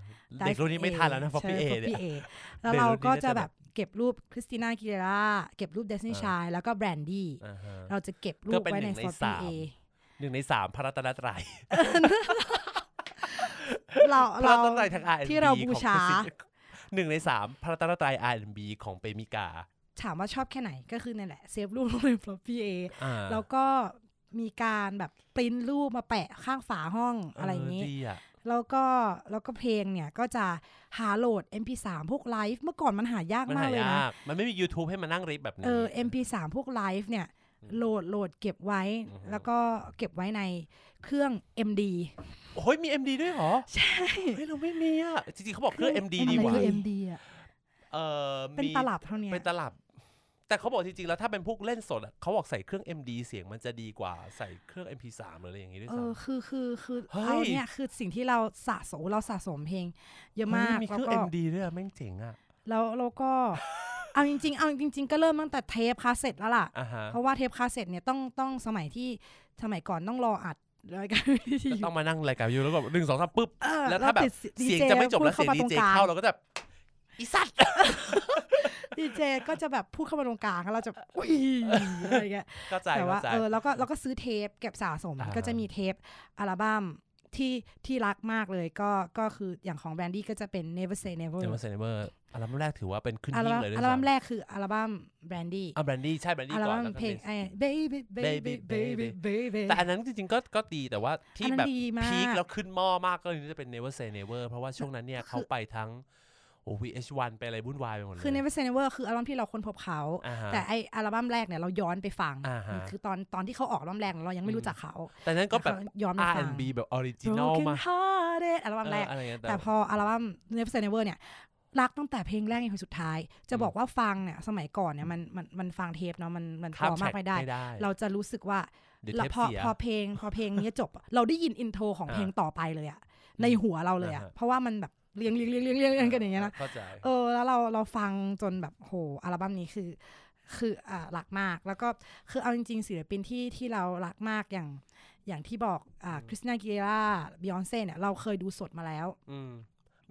[SPEAKER 3] เด็กรุ่นนี้ไม่ทันแล้วนะฟลอปปี้เอ
[SPEAKER 4] ใช่
[SPEAKER 3] เนี่ย
[SPEAKER 4] floppy A แล้ว
[SPEAKER 3] เด็ก
[SPEAKER 4] เรา
[SPEAKER 3] รุ่นนี้
[SPEAKER 4] ก็
[SPEAKER 3] น่าจะ
[SPEAKER 4] จะ
[SPEAKER 3] แบ
[SPEAKER 4] แบบบเก็บรูปคริสติน่ากิเลราเก็บรูปเดซนี่
[SPEAKER 3] อ่า
[SPEAKER 4] ชายแล้วก็แบรนดี้
[SPEAKER 3] อ่าฮะ
[SPEAKER 4] เราจะเก็บรู
[SPEAKER 3] ก็
[SPEAKER 4] ป
[SPEAKER 3] เป็น
[SPEAKER 4] ไว้
[SPEAKER 3] หนึ่
[SPEAKER 4] ใน
[SPEAKER 3] งใน
[SPEAKER 4] floppy
[SPEAKER 3] สาม
[SPEAKER 4] A
[SPEAKER 3] หนึ่งในสามพระรัตนตรัย
[SPEAKER 4] เรา
[SPEAKER 3] พระ
[SPEAKER 4] เรา
[SPEAKER 3] รัตนตรัยทาง R&B
[SPEAKER 4] ที่เราบูชา
[SPEAKER 3] ของหนึ่งในสามพระรัตนตรัย R&B ของเปมิกา
[SPEAKER 4] ถามว่าชอบแค่ไหนก็คือนั่นแหละ save รูปลงใน floppy A
[SPEAKER 3] อ่า
[SPEAKER 4] แล้วก็มีการแบบปริ้นรูปมาแปะข้างฝาห้องอะไรอย่างนี้
[SPEAKER 3] เดีอะ
[SPEAKER 4] แล้วก็แล้วก็เพลงเนี่ยก็จะหาโหลด MP3 พวกไลฟ์เมื่อก่อนมันหายาก
[SPEAKER 3] มัน
[SPEAKER 4] มาก
[SPEAKER 3] หา
[SPEAKER 4] เลยนะ
[SPEAKER 3] ยากมันไม่มี YouTube ให้มานั่ง rip แบบนี้
[SPEAKER 4] เออ MP3 พวกไลฟ์เนี่ยโหลดโหลดเก็บไว้
[SPEAKER 3] อือฮึ
[SPEAKER 4] แล้วก็เก็บไว้ในเครื่อง MD
[SPEAKER 3] โอ้ยมี MD ด้วยเหรอ ใช่เฮ้ยเราไม่มีอะ จริงๆเขาบอกเครื่อง MD ดี
[SPEAKER 5] อะไร
[SPEAKER 3] กว่า
[SPEAKER 5] คือ MD อะ
[SPEAKER 3] เออ
[SPEAKER 4] เป็น
[SPEAKER 3] มี
[SPEAKER 4] ตลับเท่านี้
[SPEAKER 3] เป็นตลับ แต่เขาบอกจริงๆแล้วถ้าเป็นพวกเล่นสดอะเขาบอกใส่เครื่อง MD เสียงมันจะดีกว่าใส่เครื่อง MP3 หรืออะไรอย่างงี้ด้วย
[SPEAKER 4] เอ
[SPEAKER 3] ซ้ำ
[SPEAKER 4] อคือคือคือ
[SPEAKER 3] เฮ้ย
[SPEAKER 4] เอาเนี่ยคือสิ่งที่เราสะสมเราสะสมเพลง เยอะมาก
[SPEAKER 3] เฮ้ยมีเครื่อง
[SPEAKER 4] แล้วก็
[SPEAKER 3] MD ด้วยอะแม่งเจ๋งอะ
[SPEAKER 4] แล้วเราก็ เอาจริง ๆ เอาจริง ๆ ก็เริ่มตั้งแต่เทปคาสเซ็ตแล้วล่ะ
[SPEAKER 3] อ่าฮะ
[SPEAKER 4] เพราะว่าเทปคาสเซ็ตเนี่ยต้องต้องสมัยที่สมัยก่อนต้องรออัดรายการวิทยุ
[SPEAKER 3] ต้องมานั่งรายการอยู่แล้วก็หนึ่งสองสามปุ๊บ
[SPEAKER 4] เออ
[SPEAKER 3] แล้วถ้าแบบ
[SPEAKER 4] ติด
[SPEAKER 3] เสียง
[SPEAKER 4] DJ
[SPEAKER 3] จะไม่จบแล้ว
[SPEAKER 4] พู
[SPEAKER 3] เสียงดี
[SPEAKER 4] ตรง
[SPEAKER 3] เจ
[SPEAKER 4] กลาง
[SPEAKER 3] เข้าเราก็จะอีสัตว์
[SPEAKER 4] ดีเจก็จะแบบพูดเข้ามาตรงกลางแล้วเราจะอุ้ยอะไรเงี้ย
[SPEAKER 3] เข้าใจ
[SPEAKER 4] แต่ว่า
[SPEAKER 3] เข้าใจ
[SPEAKER 4] เออแล้วก็แล้วก็ซื้อเทปเก็บสะสม
[SPEAKER 3] อ่า
[SPEAKER 4] ก็จะมีเทปอัลบั้มที่ที่รักมากเลยก็ก็คืออย่างของแบรนดี้ก็จะเป็น Never Say Never
[SPEAKER 3] เจมส์เซนเบอร์อัลบั้มแรกถือว่าเป็นขึ้น
[SPEAKER 4] อัล
[SPEAKER 3] ยิ่
[SPEAKER 4] บั้
[SPEAKER 3] ง
[SPEAKER 4] ม
[SPEAKER 3] เลยด้วย
[SPEAKER 4] อัลบั้ม
[SPEAKER 3] ซ้ำ
[SPEAKER 4] แรกคืออัลบั้มแบรนดี้
[SPEAKER 3] อะแบรนดี้ใช่แบรนดี้
[SPEAKER 4] อัล
[SPEAKER 3] ก่อน
[SPEAKER 4] บั้ม
[SPEAKER 3] แล้วก็
[SPEAKER 4] เพลง
[SPEAKER 3] เป็น
[SPEAKER 4] ไอ้ baby baby baby baby
[SPEAKER 3] แต่อันนั้นจริงๆก็ก็ดีแต่ว่า
[SPEAKER 4] อั
[SPEAKER 3] ที่
[SPEAKER 4] นนั้น
[SPEAKER 3] แบบ
[SPEAKER 4] ดีมาก
[SPEAKER 3] peak แล้วขึ้นหม้อมากก็จะเป็น Never Say Never เพราะว่าช่วงนั้นเนี่ยเขาไปทั้ง โอ้ VH1 ไปอะไรวุ่นวายไปหมดเลย
[SPEAKER 4] คือ Never Say Never คืออัลบั้มที่เราค้นพบเขา
[SPEAKER 3] อ่าฮะ
[SPEAKER 4] แต่ไออัลบั้มแรกเนี่ยเราย้อนไปฟัง
[SPEAKER 3] อ่าฮะ
[SPEAKER 4] คือตอนตอนที่เขาออกอัลบั้มแรกเรายังไม่รู้จักเขา
[SPEAKER 3] แต่นั้นก็แบบ
[SPEAKER 4] ย้อนไปฟัง
[SPEAKER 3] R&B แบบ original
[SPEAKER 4] Broken
[SPEAKER 3] มา
[SPEAKER 4] Hearted อัลบั้มแรก
[SPEAKER 3] เอออะไรเงี้ย
[SPEAKER 4] แต่พออัลบั้ม Never Say Never เนี่ยรักตั้งแต่เพลงแรกจนเพลงสุดท้าย จะบอกว่าฟังเนี่ยสมัยก่อนเนี่ยมันมันมันฟังเทปเนาะมันมันพ
[SPEAKER 3] ข้าม
[SPEAKER 4] อ
[SPEAKER 3] แท
[SPEAKER 4] มา
[SPEAKER 3] ร็
[SPEAKER 4] ก
[SPEAKER 3] ก
[SPEAKER 4] ไม่ได้
[SPEAKER 3] ไม่ได้
[SPEAKER 4] เราจะรู้สึกว่า
[SPEAKER 3] เดี๋ยว
[SPEAKER 4] แล้ว
[SPEAKER 3] เทป
[SPEAKER 4] พอ
[SPEAKER 3] เสีย
[SPEAKER 4] พอเพลงพอเพลงนี้จบอะเราได้ยินอินโทรของเพลงต่อไปเลยอะในหัวเราเลยอะ
[SPEAKER 3] อ่าฮะ
[SPEAKER 4] เพราะว่ามันแบบ เรียงเรียงเรียงเรียงเรียงเรียงกันอย่างเงี้ยนะ
[SPEAKER 3] เข้าใจ
[SPEAKER 4] เออแล้วเราเราฟังจนแบบโหอัลบั้มนี้คือ คืออ่ารักมากแล้วก็คือเอาจริงๆศิลปินที่ที่เรารักมากอย่างอย่างที่บอกอ่าคริสตินากิเลราบิออนเซ่เนี่ยเราเคยดูสดมาแล้ว
[SPEAKER 3] อืม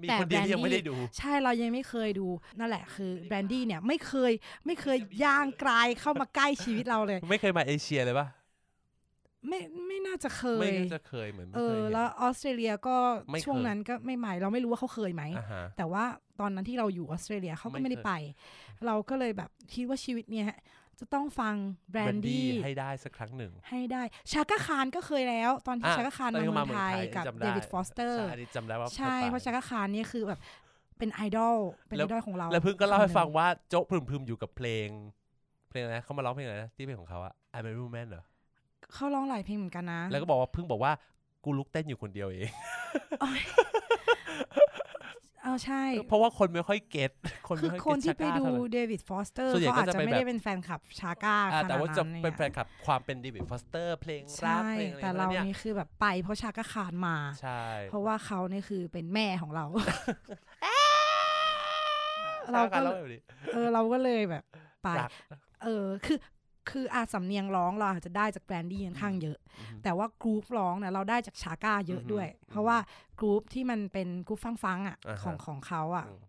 [SPEAKER 3] มี
[SPEAKER 4] แต่
[SPEAKER 3] คนเดียวที่ยัง
[SPEAKER 4] แบรนดี้
[SPEAKER 3] ไม่ได้ดู
[SPEAKER 4] ใช่เรายังไม่เคยดูนั่นแหละคือแบรนดี้เนี่ยไม่เคยไม่เคยย่างกรายเข้ามาใกล้ชีวิตเราเลย
[SPEAKER 3] ไม่เคยมาเอเชียเลยปะ
[SPEAKER 4] ไม่ไม่น่าจะเค
[SPEAKER 3] ไม่
[SPEAKER 4] ย
[SPEAKER 3] น่าจะเคยเหมือนไม่
[SPEAKER 4] เอ
[SPEAKER 3] เค
[SPEAKER 4] อย
[SPEAKER 3] เห็น
[SPEAKER 4] แล้วออสเตรเลียก็
[SPEAKER 3] ไม่เคย
[SPEAKER 4] ช่วงนั้นก็ไม่ใหม่เราไม่รู้ว่าเขาเคยไหม
[SPEAKER 3] อ่าฮะ
[SPEAKER 4] แต่ว่าตอนนั้นที่เราอยู่ออสเตรเลียเขาก็
[SPEAKER 3] ไม่
[SPEAKER 4] ไม่ได้
[SPEAKER 3] เคย
[SPEAKER 4] ไป เราก็เลยแบบคิดว่าชีวิตเนี้ยจะต้องฟังแบรน
[SPEAKER 3] Brandy
[SPEAKER 4] ดี้
[SPEAKER 3] ให้ได้สักครั้งหนึ่ง
[SPEAKER 4] ให้ได้ชาก้าคานก็เคยแล้ว ตอนที่
[SPEAKER 3] อะ
[SPEAKER 4] ชาก้าคาน
[SPEAKER 3] ตอน
[SPEAKER 4] มา
[SPEAKER 3] ที่
[SPEAKER 4] เมื
[SPEAKER 3] เขา
[SPEAKER 4] องไทย
[SPEAKER 3] อันนี้
[SPEAKER 4] กับ
[SPEAKER 3] จำ
[SPEAKER 4] เดวิดฟอสเตอร์
[SPEAKER 3] ใช่อันนี้จำได้ว่า
[SPEAKER 4] ใช่
[SPEAKER 3] คย
[SPEAKER 4] เพราะชาก้าคานนี่คือแบบเป็นไอดอลเป็น
[SPEAKER 3] แล้
[SPEAKER 4] ไอ
[SPEAKER 3] ว
[SPEAKER 4] ดอลของเรา
[SPEAKER 3] แล้วเพิ่งก็เล่าให้
[SPEAKER 4] คนนึ่
[SPEAKER 3] ฟังว่าโจ๊กพรึมๆอยู่กับเพลง เพลงอะไรนะเขามาร้องเพลงอะไรนะที่เป็นของเขาอะ I'm a Woman เหรอ
[SPEAKER 4] เขาร้องหลายเพลงเหมือนกันนะ
[SPEAKER 3] แล้วก็บอกว่าเพิ่งบอกว่ากูลุกเต้นอยู่คนเดียวเอง
[SPEAKER 4] เออใช่
[SPEAKER 3] เพราะว่าคนไม่ค่อยเก็ตคน
[SPEAKER 4] คื
[SPEAKER 3] ไม่
[SPEAKER 4] อ
[SPEAKER 3] ค่อย
[SPEAKER 4] คน
[SPEAKER 3] เก็ต
[SPEAKER 4] ที่ไปดูเดวิดฟอสเตอร์
[SPEAKER 3] ส่วนใหญ่
[SPEAKER 4] เขา
[SPEAKER 3] ก็
[SPEAKER 4] อาจ
[SPEAKER 3] จะ
[SPEAKER 4] จะ
[SPEAKER 3] ไป
[SPEAKER 4] ไม่
[SPEAKER 3] แบบ
[SPEAKER 4] ได้เป็นแฟนคลับชาก้า
[SPEAKER 3] อ่า
[SPEAKER 4] ข
[SPEAKER 3] แต่
[SPEAKER 4] นาด
[SPEAKER 3] ว่าจะ
[SPEAKER 4] นั้น
[SPEAKER 3] เป็นแฟ
[SPEAKER 4] เนี่ย
[SPEAKER 3] นคลับความเป็นเดวิดฟอสเตอร์เพลงรั
[SPEAKER 4] ใช่
[SPEAKER 3] กเพลงอะไร
[SPEAKER 4] แต่เรา
[SPEAKER 3] เนี่ย
[SPEAKER 4] นี่คือแบบไปเพราะชาก้าคานมา
[SPEAKER 3] ใช่
[SPEAKER 4] เพราะว่าเขานี่คือเป็นแม่ของเรา
[SPEAKER 3] เรา
[SPEAKER 4] เรา
[SPEAKER 3] ก็
[SPEAKER 4] ก็
[SPEAKER 3] เล
[SPEAKER 4] เลยยเออเราก็เลยแบบไป
[SPEAKER 3] รัก
[SPEAKER 4] เออ คือ คืออาสำเนียงร้องเราอาจจะได้จากแบรนดี้ค่อนข้างเยอะ
[SPEAKER 3] อือฮึ
[SPEAKER 4] แต่ว่ากรุ๊ปร้องเนี่ยเราได้จากชาก้าเยอะ
[SPEAKER 3] อือฮึ
[SPEAKER 4] ด้วย
[SPEAKER 3] อือฮึ
[SPEAKER 4] เพราะว่ากรุ๊ปที่มันเป็นกรุ๊ปฟังฟังๆอะ
[SPEAKER 3] อ่าฮะ
[SPEAKER 4] ของของเขาอะ
[SPEAKER 3] อืม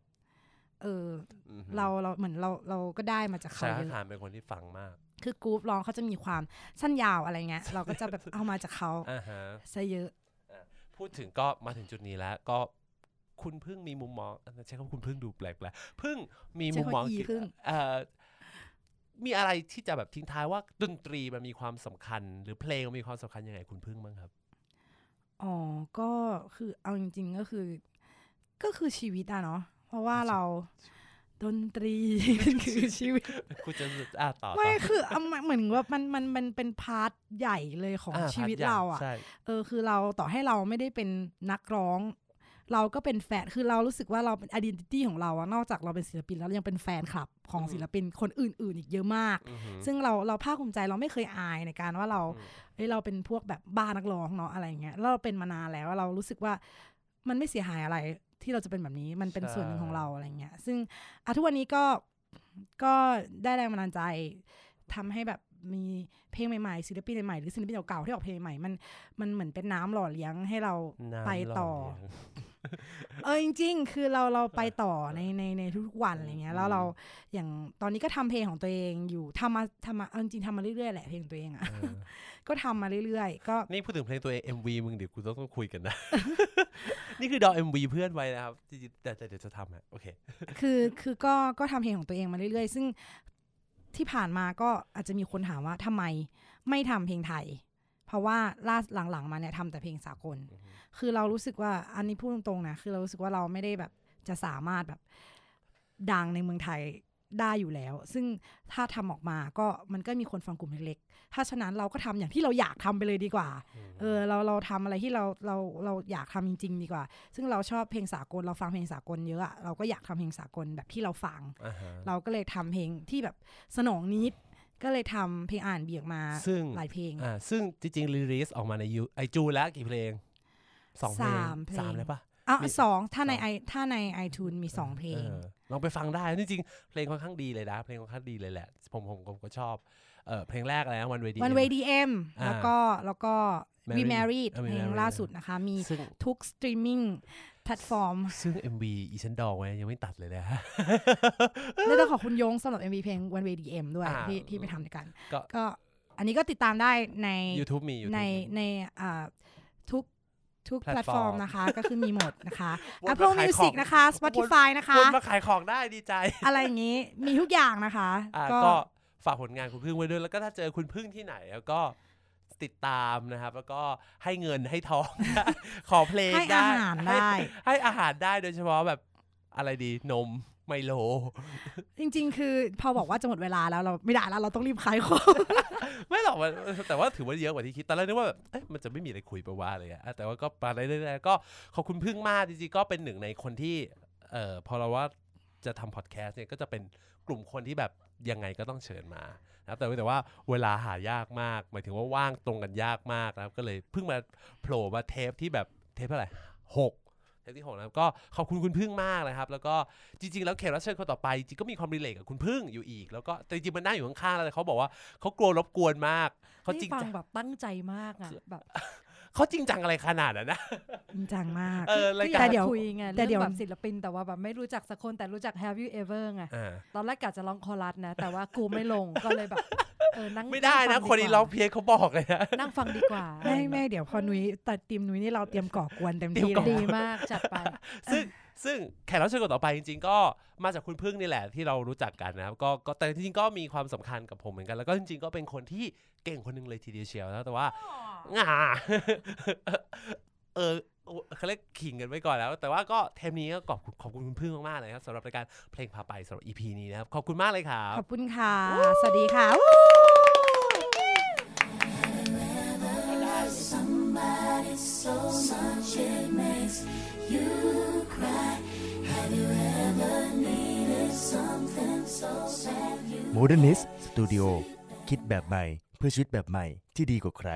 [SPEAKER 4] เออ
[SPEAKER 3] อืม
[SPEAKER 4] เราเราเหมือนเราเราก็ได้มาจากเขา
[SPEAKER 3] ชา
[SPEAKER 4] เยอะ
[SPEAKER 3] คานเป็นคนที่ฟังมาก
[SPEAKER 4] คือกรุ๊ปร้องเขาจะมีความสั้นยาวอะไรเงี้ยเราก็จะแบบเอามาจากเขา
[SPEAKER 3] อ่าฮะ
[SPEAKER 4] ซะเยอะ
[SPEAKER 3] พูดถึงก็มาถึงจุดนี้แล้วก็คุณเพิ่งมีมุมมองใช้คำว่าคุณเพิ่งดูแปลกๆเพิ่งมีมุมมอง
[SPEAKER 4] ใช้คำว่าอี
[SPEAKER 3] เกี่ยว
[SPEAKER 4] เพิ่ง
[SPEAKER 3] เอ่อ มีอะไรที่จะแบบทิ้งท้ายว่าดนตรีมันมีความสำคัญ หรือเพลงมันมีความสำคัญยังไงคุณเพิ่งบ้างครับ
[SPEAKER 4] อ๋อก็คือเอาจริง ๆก็คือ ก็คือชีวิตอะเนาะเพราะว่าเราดนตรีคือชีวิต
[SPEAKER 3] คุณจะอ่าต่อต่อ
[SPEAKER 4] ไม่คือเอามาเหมือนว่ามันมันมันเป็น part ใหญ่เลยของ
[SPEAKER 3] อ่า
[SPEAKER 4] ชีวิต
[SPEAKER 3] part ใหญ่
[SPEAKER 4] เราอะ
[SPEAKER 3] ใช่
[SPEAKER 4] เออคือเราต่อให้เราไม่ได้เป็นนักร้อง เราก็เป็นแฟน คือเรารู้สึกว่าเราเป็น identity ของเราอะนอกจากเราเป็นศิลปินแล้วเรายังเป็นแฟนคลับของ
[SPEAKER 3] อืม
[SPEAKER 4] ศิลปินคนอื่น ๆ อีกเยอะมาก
[SPEAKER 3] อือหือ
[SPEAKER 4] ซึ่งเราเราภาคภูมิใจเราไม่เคยอายในการว่าเรา
[SPEAKER 3] อืม
[SPEAKER 4] เอ้ยเราเป็นพวกแบบบ้านักร้องเนาะอะไรเงี้ยแล้วเราเป็นมานานแล้วเรารู้สึกว่ามันไม่เสียหายอะไรที่เราจะเป็นแบบนี้มันเป็น
[SPEAKER 3] ใช่
[SPEAKER 4] ส่วนหนึ่งของเราอะไรเงี้ย ซึ่งอะทุกวันนี้ก็ก็ได้แรงบันดาลใจทำให้แบบมีเพลงใหม่ๆศิลปินใหม่ๆหรือศิลปินเก่าๆที่ออกเพลงใหม่มันมันเหมือนเป็นน้ำหล่อเลี้ยงให้เรา
[SPEAKER 3] น้ำ
[SPEAKER 4] ไปต่อ
[SPEAKER 3] หล่ เลี้ยง
[SPEAKER 4] เออจริง ๆ คือเราเราไปต่อในในในทุกๆวันอะไรเงี้ยแล้วเราอย่างตอนนี้ก็ทำเพลงของตัวเองอยู่ทำมาทำมาเอาจริงๆทำมาเรื่อยๆแหละเพลงของตัวเองอะ
[SPEAKER 3] เออ
[SPEAKER 4] ก็ทำมาเรื่อยๆก็
[SPEAKER 3] นี่พูดถึงเพลงตัวเอง MV มึงเดี๋ยวกูต้องต้องคุยกันนะนี่คือดอ MV เพื่อนไว้นะครับจริงๆแต่แต่เดี๋ยวจะทำฮะโอเค
[SPEAKER 4] คือคือก็ก็ทำเพลงของตัวเองมาเรื่อยๆ ซึ่งที่ผ่านมาก็อาจจะมีคนถามว่าทำไมไม่ทำเพลงไทย เพราะว่าล่าหลังๆมาเนี่ยทำแต่เพลงสากล
[SPEAKER 3] อือฮึ
[SPEAKER 4] คือเรารู้สึกว่าอันนี้พูดตรงๆนะคือเรารู้สึกว่าเราไม่ได้แบบจะสามารถแบบดังในเมืองไทยได้อยู่แล้ว ซึ่งถ้าทำออกมาก็มันก็มีคนฟังกลุ่มเล็กๆ ถ้าฉะนั้นเราก็ทำอย่างที่เราอยากทำไปเลยดีกว่า เออเราเราทำอะไรที่เราเราเราอยากทำจริง ๆ ดีกว่า ซึ่งเราชอบเพลงสากลเราฟังเพลงสากลเยอะอะเราก็อยากทำเพลงสากลแบบที่เราฟัง
[SPEAKER 3] อ่าฮะ
[SPEAKER 4] เราก็เลยทำเพลงที่แบบสนองนิด ก็เลยทำเพลงอ่านเบียกมา
[SPEAKER 3] ซึ่ง
[SPEAKER 4] หลายเพลง
[SPEAKER 3] อ่าซึ่งจริงๆรีลีสออกมาในยูไอจูแล้วกี่เพลงสองเพลง
[SPEAKER 4] สามเพลง
[SPEAKER 3] สามเลยปะ
[SPEAKER 4] อะ
[SPEAKER 3] มี
[SPEAKER 4] สองถ้าใน
[SPEAKER 3] สอง
[SPEAKER 4] ไอถ้าใน iTunes มีสองเพลง
[SPEAKER 3] ออลองไปฟังได้จริงๆเพลงค่อนข้างดีเลยนะ เพลงค่อนข้างดีเลยแหละ ผมผมผมก็ชอบเออเพลงแรกอะไรนะ One Way D
[SPEAKER 4] One Way DM
[SPEAKER 3] อ่า
[SPEAKER 4] แล้วก็แล้วก็ We
[SPEAKER 3] Married
[SPEAKER 4] Married
[SPEAKER 3] เออ We
[SPEAKER 4] เพลง
[SPEAKER 3] Married
[SPEAKER 4] ล่าสุดนะคะ มี
[SPEAKER 3] ซึ่ง
[SPEAKER 4] ทุก streaming platform
[SPEAKER 3] ซึ่ง MV อีฉันดองไว้ยังไม่ตัดเลยนะ
[SPEAKER 4] และต้องขอบคุณยงสำหรับ MV เพลง One Way DM ด้วย
[SPEAKER 3] อ่า
[SPEAKER 4] ที่ที่ไปทำด้วยกัน
[SPEAKER 3] ก็
[SPEAKER 4] ก็อันนี้ก็ติดตามได้ใน
[SPEAKER 3] YouTube มี YouTube
[SPEAKER 4] ใน
[SPEAKER 3] มี
[SPEAKER 4] ในอ่าทุกทุก
[SPEAKER 3] แพล
[SPEAKER 4] แพ
[SPEAKER 3] ต
[SPEAKER 4] ล
[SPEAKER 3] ฟ
[SPEAKER 4] ต
[SPEAKER 3] อ
[SPEAKER 4] ฟ
[SPEAKER 3] ร์
[SPEAKER 4] อ
[SPEAKER 3] ม
[SPEAKER 4] ร์มนะคะ ก็คือมีหมดนะคะ
[SPEAKER 3] วนมา
[SPEAKER 4] Apple
[SPEAKER 3] ขายของ
[SPEAKER 4] Music นะคะ Spotify นะคะ
[SPEAKER 3] คนมาขายของได้ดีใจ
[SPEAKER 4] อะไรอย่างนี้มีทุกอย่างนะคะ
[SPEAKER 3] อ่า
[SPEAKER 4] ก็
[SPEAKER 3] ก็ฝากผลงานคุณพึ่งไว้ด้วย แล้วก็ถ้าเจอคุณพึ่งที่ไหนแล้วก็ ติดตามนะครับ แล้วก็ให้เงินให้ทอง ขอเพลง
[SPEAKER 4] ให้
[SPEAKER 3] ได้
[SPEAKER 4] อาหารได้
[SPEAKER 3] ให้ให้อาหารได้โดยเฉพาะแบบอะไรดีนมไมโล
[SPEAKER 4] จริง ๆ คือพอบอกว่าจะหมดเวลาแล้วเราไม่ได้แล้วเราต้องรีบขายของ
[SPEAKER 3] ไม่หรอกมันแต่ว่าถือว่าเยอะกว่าที่คิดตอนแรกนึกว่าแบบเอ๊ะมันจะไม่มีอะไรคุยไปว่าเลยอะอะแต่ว่าก็ไปเรื่อยๆก็ขอบคุณพึ่งมากจริงๆก็เป็นหนึ่งในคนที่เอ่อพอเราว่าจะทำพอดแคสต์เนี่ยก็จะเป็นกลุ่มคนที่แบบยังไงก็ต้องเชิญมา นะครับแต่ว่าแต่ว่าเวลาหายากมาก หมายถึงว่าว่างตรงกันยากมากนะครับก็เลยเพิ่งมาโผล่มาเทปที่แบบเทปเท่าไหร่หกเทปที่หกนะครับก็ขอบคุณคุณพึ่งมากนะครับ แล้วก็จริงๆ แล้วแขกรับเชิญคนต่อไป จริงๆก็มีความรีเลทกับคุณพึ่งอยู่อีก แล้วก็แต่จริงๆมันนั่งอยู่ข้างๆแล้วแต่เขาบอกว่าเขากลัวรบกวนมากเขาจริง
[SPEAKER 5] ฟั
[SPEAKER 3] จั
[SPEAKER 5] ง
[SPEAKER 3] ง
[SPEAKER 5] แบบตั้งใจมากอะแบบ
[SPEAKER 3] เขาจริงจังอะไรขนาดนั้นนะ
[SPEAKER 4] จริงจังมาก
[SPEAKER 3] เออราย
[SPEAKER 5] ก็
[SPEAKER 3] กา
[SPEAKER 5] แต่
[SPEAKER 3] ร
[SPEAKER 5] เดี๋
[SPEAKER 4] เดี๋
[SPEAKER 5] ย
[SPEAKER 4] ยวว
[SPEAKER 5] คุยไง
[SPEAKER 4] แต่
[SPEAKER 5] เรื่อง
[SPEAKER 4] เดี๋ยว
[SPEAKER 5] แบบศิลปินแต่ว่าแบบไม่รู้จักสักคนแต่รู้จัก Have you ever ไง
[SPEAKER 3] อ่า
[SPEAKER 5] ตอนแรกกะจะร้องคอรัสนะ แต่ว่ากูไม่ลงก็เลยแบบเออนั่ง
[SPEAKER 3] ไม่ได้
[SPEAKER 5] งฟั
[SPEAKER 3] นะ
[SPEAKER 5] ง
[SPEAKER 3] คนนี้
[SPEAKER 5] กว่า
[SPEAKER 3] ร้องเพี้ยนเขาบอกเลยนะ
[SPEAKER 5] นั่งฟังดีกว่า
[SPEAKER 4] ไม่ไม่เดี๋ยวพอนุ้ยตัดทีมนุ้ยนี่เราเตรียมก่อกวนเต็ม
[SPEAKER 3] เตรียม
[SPEAKER 4] ที่
[SPEAKER 3] ก่อ
[SPEAKER 4] เลย
[SPEAKER 5] ดีมากจัดไป
[SPEAKER 3] ซึ่ง ซึ่งแขกรับเชิญคนต่อไปจริง ๆ ก็มาจากคุณพึ่งนี่แหละที่เรารู้จักกันนะครับก็ก็แต่จริงๆก็มีความสำคัญกับผมเหมือนกัน แล้วก็จริง ๆ ก็เป็นคนที่เก่งคนหนึงเลยทีเดียวเชียวนะแต่ว่าง่าเออเขาเรียกขิงกันไว้ก่อนแล้ว แต่ว่าก็เทมนี้ก็ขอบคุณขอบคุณคุณพึ่งมากๆเลยครับสำหรับรายการเพลงพาไปสำหรับ EP นี้นะครับขอบคุณมากเลยครับ
[SPEAKER 4] ขอบคุณค่ะ สวัสดีค่ะ
[SPEAKER 1] โมเดิร์นิสสตูดิโอคิดแบบใหม่ เพื่อชีวิตแบบใหม่ที่ดีกว่าใคร